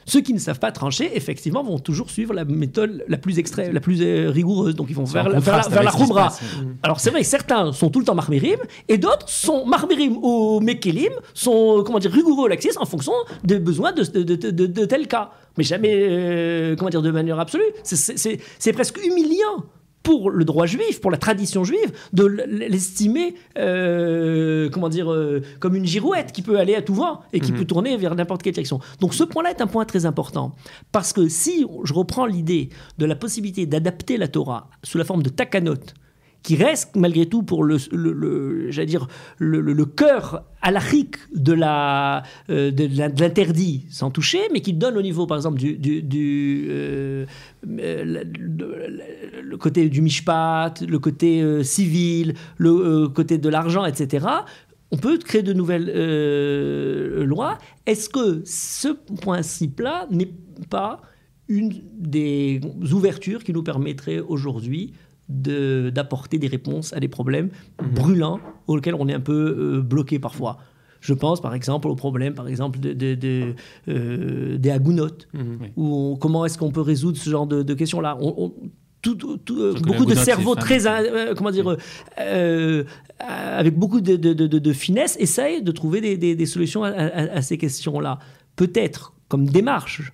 Ceux qui ne savent pas trancher, effectivement, vont toujours suivre la méthode la plus extrême, la plus euh, rigoureuse. Donc, ils vont vers, la- vers la, vers khumra. passe. Alors, c'est vrai, certains sont tout le temps marmirim, et d'autres sont marmirim ou mekilim, sont, comment dire, rigoureux ou laxistes en fonction des besoins de, de, de- tel cas. Mais jamais, euh, comment dire, de manière absolue. C'est presque humiliant pour le droit juif, pour la tradition juive, de l'estimer, euh, comment dire, euh, comme une girouette qui peut aller à tout vent et qui peut tourner vers n'importe quelle direction. Donc ce point-là est un point très important. Parce que si je reprends l'idée de la possibilité d'adapter la Torah sous la forme de takanot, qui reste malgré tout pour le, j'allais dire le, cœur la euh, de la- de l'interdit sans toucher, mais qui donne au niveau par exemple du, du, euh, euh, le, côté du mishpat, le côté civil, le côté de l'argent, etc. On peut créer de nouvelles lois. Est-ce que ce principe-là n'est pas une des ouvertures qui nous permettrait aujourd'hui de- d'apporter des réponses à des problèmes brûlants auxquels on est un peu euh, bloqué parfois. Je pense par exemple au problème par exemple de, de- de, euh, des agounotes, où on- comment est-ce qu'on peut résoudre ce genre de, de questions-là? Tout- tout- euh, beaucoup de cerveaux très, euh, comment dire, euh, euh, avec beaucoup de, de- de- de- de finesse, essayent de trouver des, des- des solutions à, à- à ces questions-là. Peut-être comme démarche,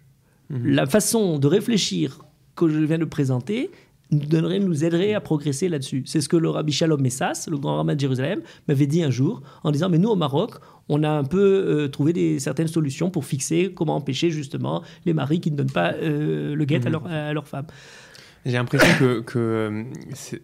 la façon de réfléchir que je viens de présenter nous, donnerait, nous aiderait à progresser là-dessus. C'est ce que le rabbi Shalom Messas, le grand rabbin de Jérusalem, m'avait dit un jour en disant Mais nous, au Maroc, on a un peu euh, trouvé des, certaines solutions pour fixer comment empêcher justement les maris qui ne donnent pas euh, le guet à, leur, à leur femme. J'ai l'impression que, que, euh,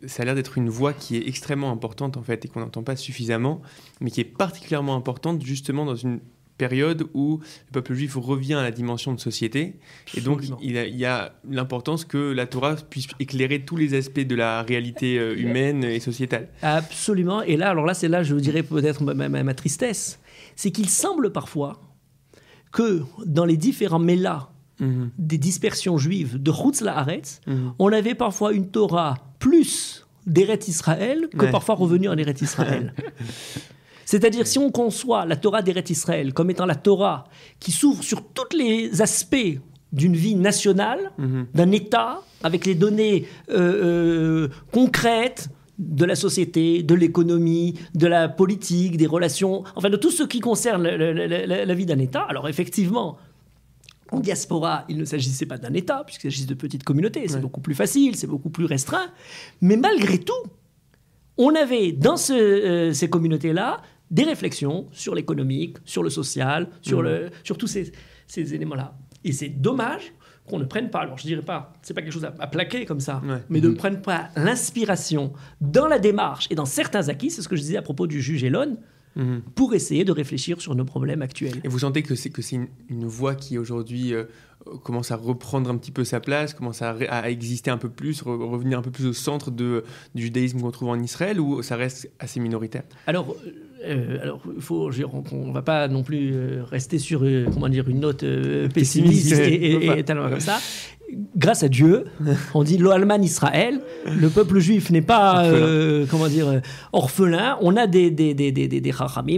ça a l'air d'être une voix qui est extrêmement importante en fait et qu'on n'entend pas suffisamment, mais qui est particulièrement importante justement dans une période où le peuple juif revient à la dimension de société et donc Absolument. il, y a l'importance que la Torah puisse éclairer tous les aspects de la réalité euh, humaine et sociétale. Absolument. Et là, alors là, c'est là, je dirais peut-être ma, ma- ma tristesse, c'est qu'il semble parfois que dans les différents mélas des dispersions juives de Chutz La'aretz, Mhm. on avait parfois une Torah plus d'Eret Israël que Ouais. parfois revenue en Eret Israël. C'est-à-dire, si on conçoit la Torah d'Eret Israël comme étant la Torah qui s'ouvre sur tous les aspects d'une vie nationale, Mhm. d'un État, avec les données euh, euh, concrètes de la société, de l'économie, de la politique, des relations, enfin de tout ce qui concerne le- le- le- la, la vie d'un État. Alors effectivement, en diaspora, il ne s'agissait pas d'un État, puisqu'il s'agissait de petites communautés, c'est Ouais. beaucoup plus facile, c'est beaucoup plus restreint. Mais malgré tout, on avait dans ce, euh, ces communautés-là des réflexions sur l'économique, sur le social, sur, le, sur tous ces, ces éléments-là. Et c'est dommage qu'on ne prenne pas, alors je dirais pas, c'est pas quelque chose à, à plaquer comme ça, Ouais. mais de ne prendre pas l'inspiration dans la démarche et dans certains acquis, c'est ce que je disais à propos du juge Elon, Mhm. pour essayer de réfléchir sur nos problèmes actuels. Et vous sentez que c'est que c'est une, une voie qui aujourd'hui euh, commence à reprendre un petit peu sa place, commence à, exister un peu plus, re- revenir un peu plus au centre de, du judaïsme qu'on trouve en Israël, ou ça reste assez minoritaire? Alors, euh, alors faut, je on, on va pas non plus euh, rester sur euh, comment dire une note euh, pessimiste. Pessimiste, et, et- tellement comme ça. Grâce à Dieu, on dit lo Alman Israël, le peuple juif n'est pas comment dire orphelin. On a des des des des des,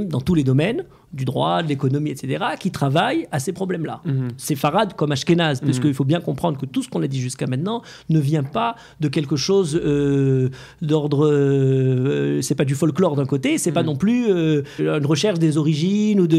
dans tous les domaines du droit, de l'économie, etc., qui travaillent à ces problèmes-là. Mhm. C'est Farad comme Ashkenaz, parce Mhm. qu'il faut bien comprendre que tout ce qu'on a dit jusqu'à maintenant ne vient pas de quelque chose euh, d'ordre. euh, c'est pas du folklore d'un côté, c'est pas Mhm. non plus euh, une recherche des origines ou de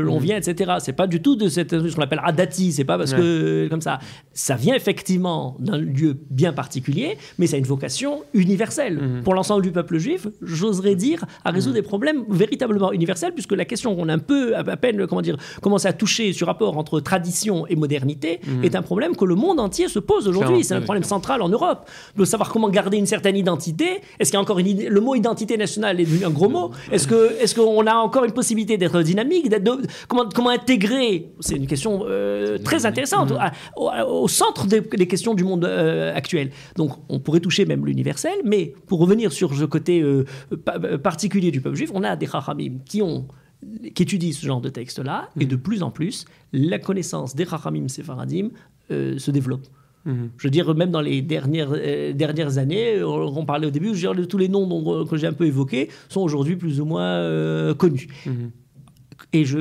l'on Mhm. vient, etc. C'est pas du tout de cette, ce qu'on appelle adati, c'est pas parce Ouais. que comme ça. Ça vient effectivement d'un lieu bien particulier, mais ça a une vocation universelle. Mhm. Pour l'ensemble du peuple juif, j'oserais dire, à résoudre des problèmes véritablement universels, puisque la question qu'on a un peu, à à peine, comment dire, commencé à toucher sur rapport entre tradition et modernité, Mhm. est un problème que le monde entier se pose aujourd'hui. C'est un oui, problème central en Europe. De savoir comment garder une certaine identité. Est-ce qu'il y a encore une idée Le mot identité nationale est devenu un gros mot. Est-ce que, est-ce qu'on a encore une possibilité d'être dynamique, d'être de- comment, comment intégrer? C'est une question euh, très intéressante à- au, au centre des, des questions du monde euh, actuel. Donc, on pourrait toucher même l'universel, mais pour revenir sur ce côté euh, pa- particulier du peuple juif, on a des chachamim qui ont qui étudient ce genre de texte-là, et de plus en plus, la connaissance des chachamim séfaradim euh, se développe. Mhm. Je veux dire, même dans les dernières, euh, dernières années, on, on parlait au début, je veux dire, tous les noms dont- que j'ai un peu évoqués sont aujourd'hui plus ou moins euh, connus. Mhm. Et je,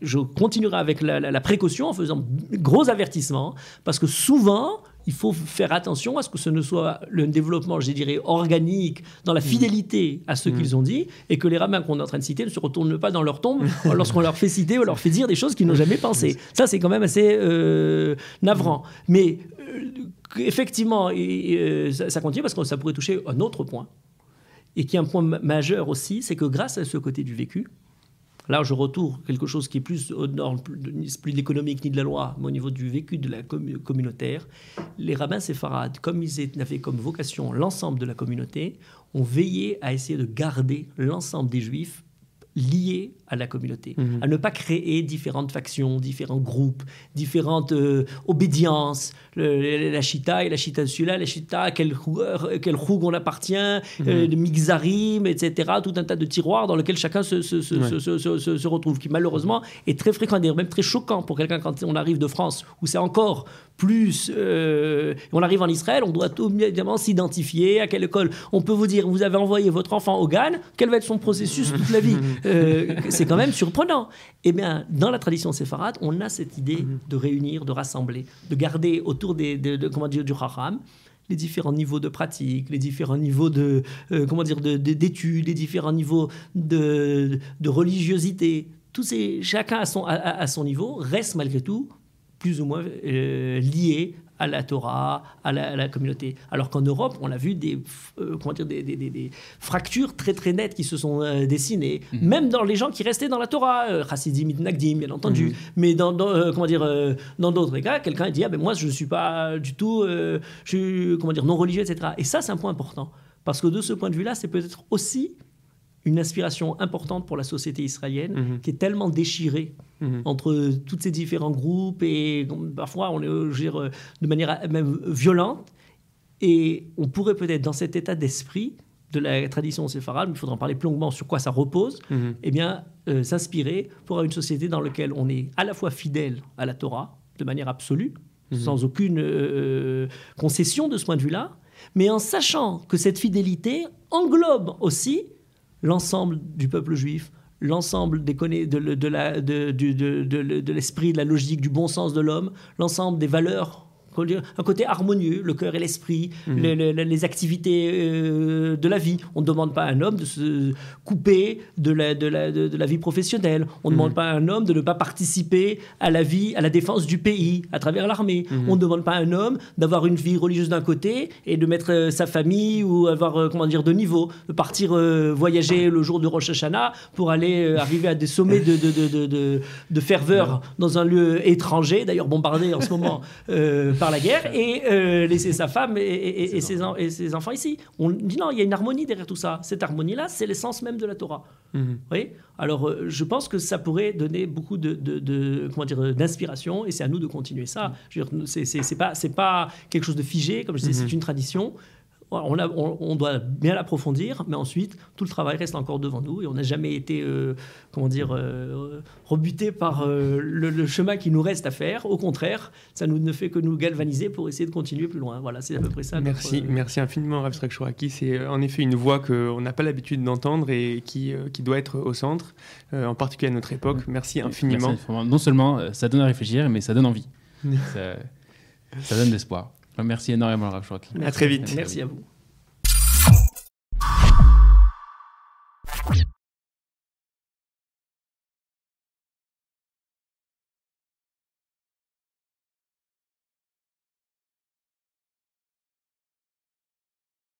je continuerai avec la, la- la précaution en faisant gros avertissements, parce que souvent, il faut faire attention à ce que ce ne soit le développement, je dirais, organique, dans la fidélité à ce qu'ils ont dit, et que les rabbins qu'on est en train de citer ne se retournent pas dans leur tombe lorsqu'on leur fait citer ou leur fait dire des choses qu'ils n'ont jamais pensé. Ça, c'est quand même assez euh, navrant. Mais euh, effectivement, et, euh, ça, ça continue parce que ça pourrait toucher un autre point, et qui est un point ma- majeur aussi, c'est que grâce à ce côté du vécu, Là, je retourne quelque chose qui est plus au nord, plus de- ni plus de l'économique ni de la loi, mais au niveau du vécu de la commu- communautaire. Les rabbins séfarades, comme ils avaient comme vocation l'ensemble de la communauté, ont veillé à essayer de garder l'ensemble des juifs liés à la communauté, Mhm. à ne pas créer différentes factions, différents groupes, différentes euh, obédiences, le- la chita et la chita de celui-là, la chita, à quel, quel roug on appartient, euh, de mixarim, etc., tout un tas de tiroirs dans lesquels chacun se, Ouais. retrouve, qui malheureusement est très fréquent, d'ailleurs même très choquant pour quelqu'un quand on arrive de France, où c'est encore plus... euh, on arrive en Israël, on doit tout évidemment s'identifier, à quelle école. On peut vous dire, vous avez envoyé votre enfant au GAN, quel va être son processus toute la vie? Euh, C'est quand même surprenant. Eh bien, dans la tradition séfarade, on a cette idée de réunir, de rassembler, de garder autour des, de, de- comment dire, du Chacham les différents niveaux de pratique, les différents niveaux de euh, comment dire de- de- d'études, les différents niveaux de, de religiosité. Tous ces, chacun à son, à son niveau reste malgré tout plus ou moins euh, lié à la Torah, à la, à la communauté. Alors qu'en Europe, on a vu des, euh, comment dire, des, des- des- des fractures très très nettes qui se sont euh, dessinées, même dans les gens qui restaient dans la Torah, euh, Chassidim, Mitnagdim, bien entendu, mais dans, dans, comment dire, dans d'autres cas, quelqu'un dit ah ben moi je ne suis pas du tout, je suis comment dire non religieux, etc. Et ça c'est un point important parce que de ce point de vue-là, c'est peut-être aussi une inspiration importante pour la société israélienne Mhm. qui est tellement déchirée Mhm. entre tous ces différents groupes et parfois on est euh, je veux dire, euh, de manière euh, même violente. Et on pourrait peut-être dans cet état d'esprit de la tradition séfarade, mais il faudra en parler longuement sur quoi ça repose, Mhm. eh bien, euh, s'inspirer pour une société dans laquelle on est à la fois fidèle à la Torah, de manière absolue, sans aucune euh, concession de ce point de vue-là, mais en sachant que cette fidélité englobe aussi l'ensemble du peuple juif, l'ensemble de l'esprit, de la logique, du bon sens de l'homme, l'ensemble des valeurs un côté harmonieux, le cœur et l'esprit, Mhm. les, activités euh, de la vie. On ne demande pas à un homme de se couper de la, de la, de, de la vie professionnelle. On ne Mhm. demande pas à un homme de ne pas participer à la vie, à la défense du pays à travers l'armée. Mhm. On ne demande pas à un homme d'avoir une vie religieuse d'un côté et de mettre euh, sa famille ou avoir euh, comment dire de niveau, de partir euh, voyager le jour de Rosh Hashanah pour aller arriver à des sommets de, de, de, ferveur dans un lieu étranger, d'ailleurs bombardé en ce moment par la guerre, et euh, laisser sa femme et, et- et- et ses, en- et ses enfants ici. On dit non, il y a une harmonie derrière tout ça. Cette harmonie-là, c'est l'essence même de la Torah. Mhm. Vous voyez? Alors, euh, je pense que ça pourrait donner beaucoup de, de- de- comment dire, euh, d'inspiration, et c'est à nous de continuer ça. C'est c'est- c'est pas, c'est pas quelque chose de figé, comme je disais, Mhm. c'est une tradition. On, a- on- on doit bien l'approfondir, mais ensuite, tout le travail reste encore devant nous, et on n'a jamais été, euh, comment dire, euh, rebuté par euh, le, le chemin qui nous reste à faire. Au contraire, ça nous, ne fait que nous galvaniser pour essayer de continuer plus loin. Voilà, c'est à peu près ça. notre- Merci, merci infiniment Rav Chouraki. C'est en effet une voix qu'on n'a pas l'habitude d'entendre et qui, euh, qui doit être au centre, euh, en particulier à notre époque. Merci infiniment. Merci infiniment. Non seulement ça donne à réfléchir, mais ça donne envie. ça, ça donne d'espoir. Merci énormément, Rav Chouraki. À très vite. Merci à vous.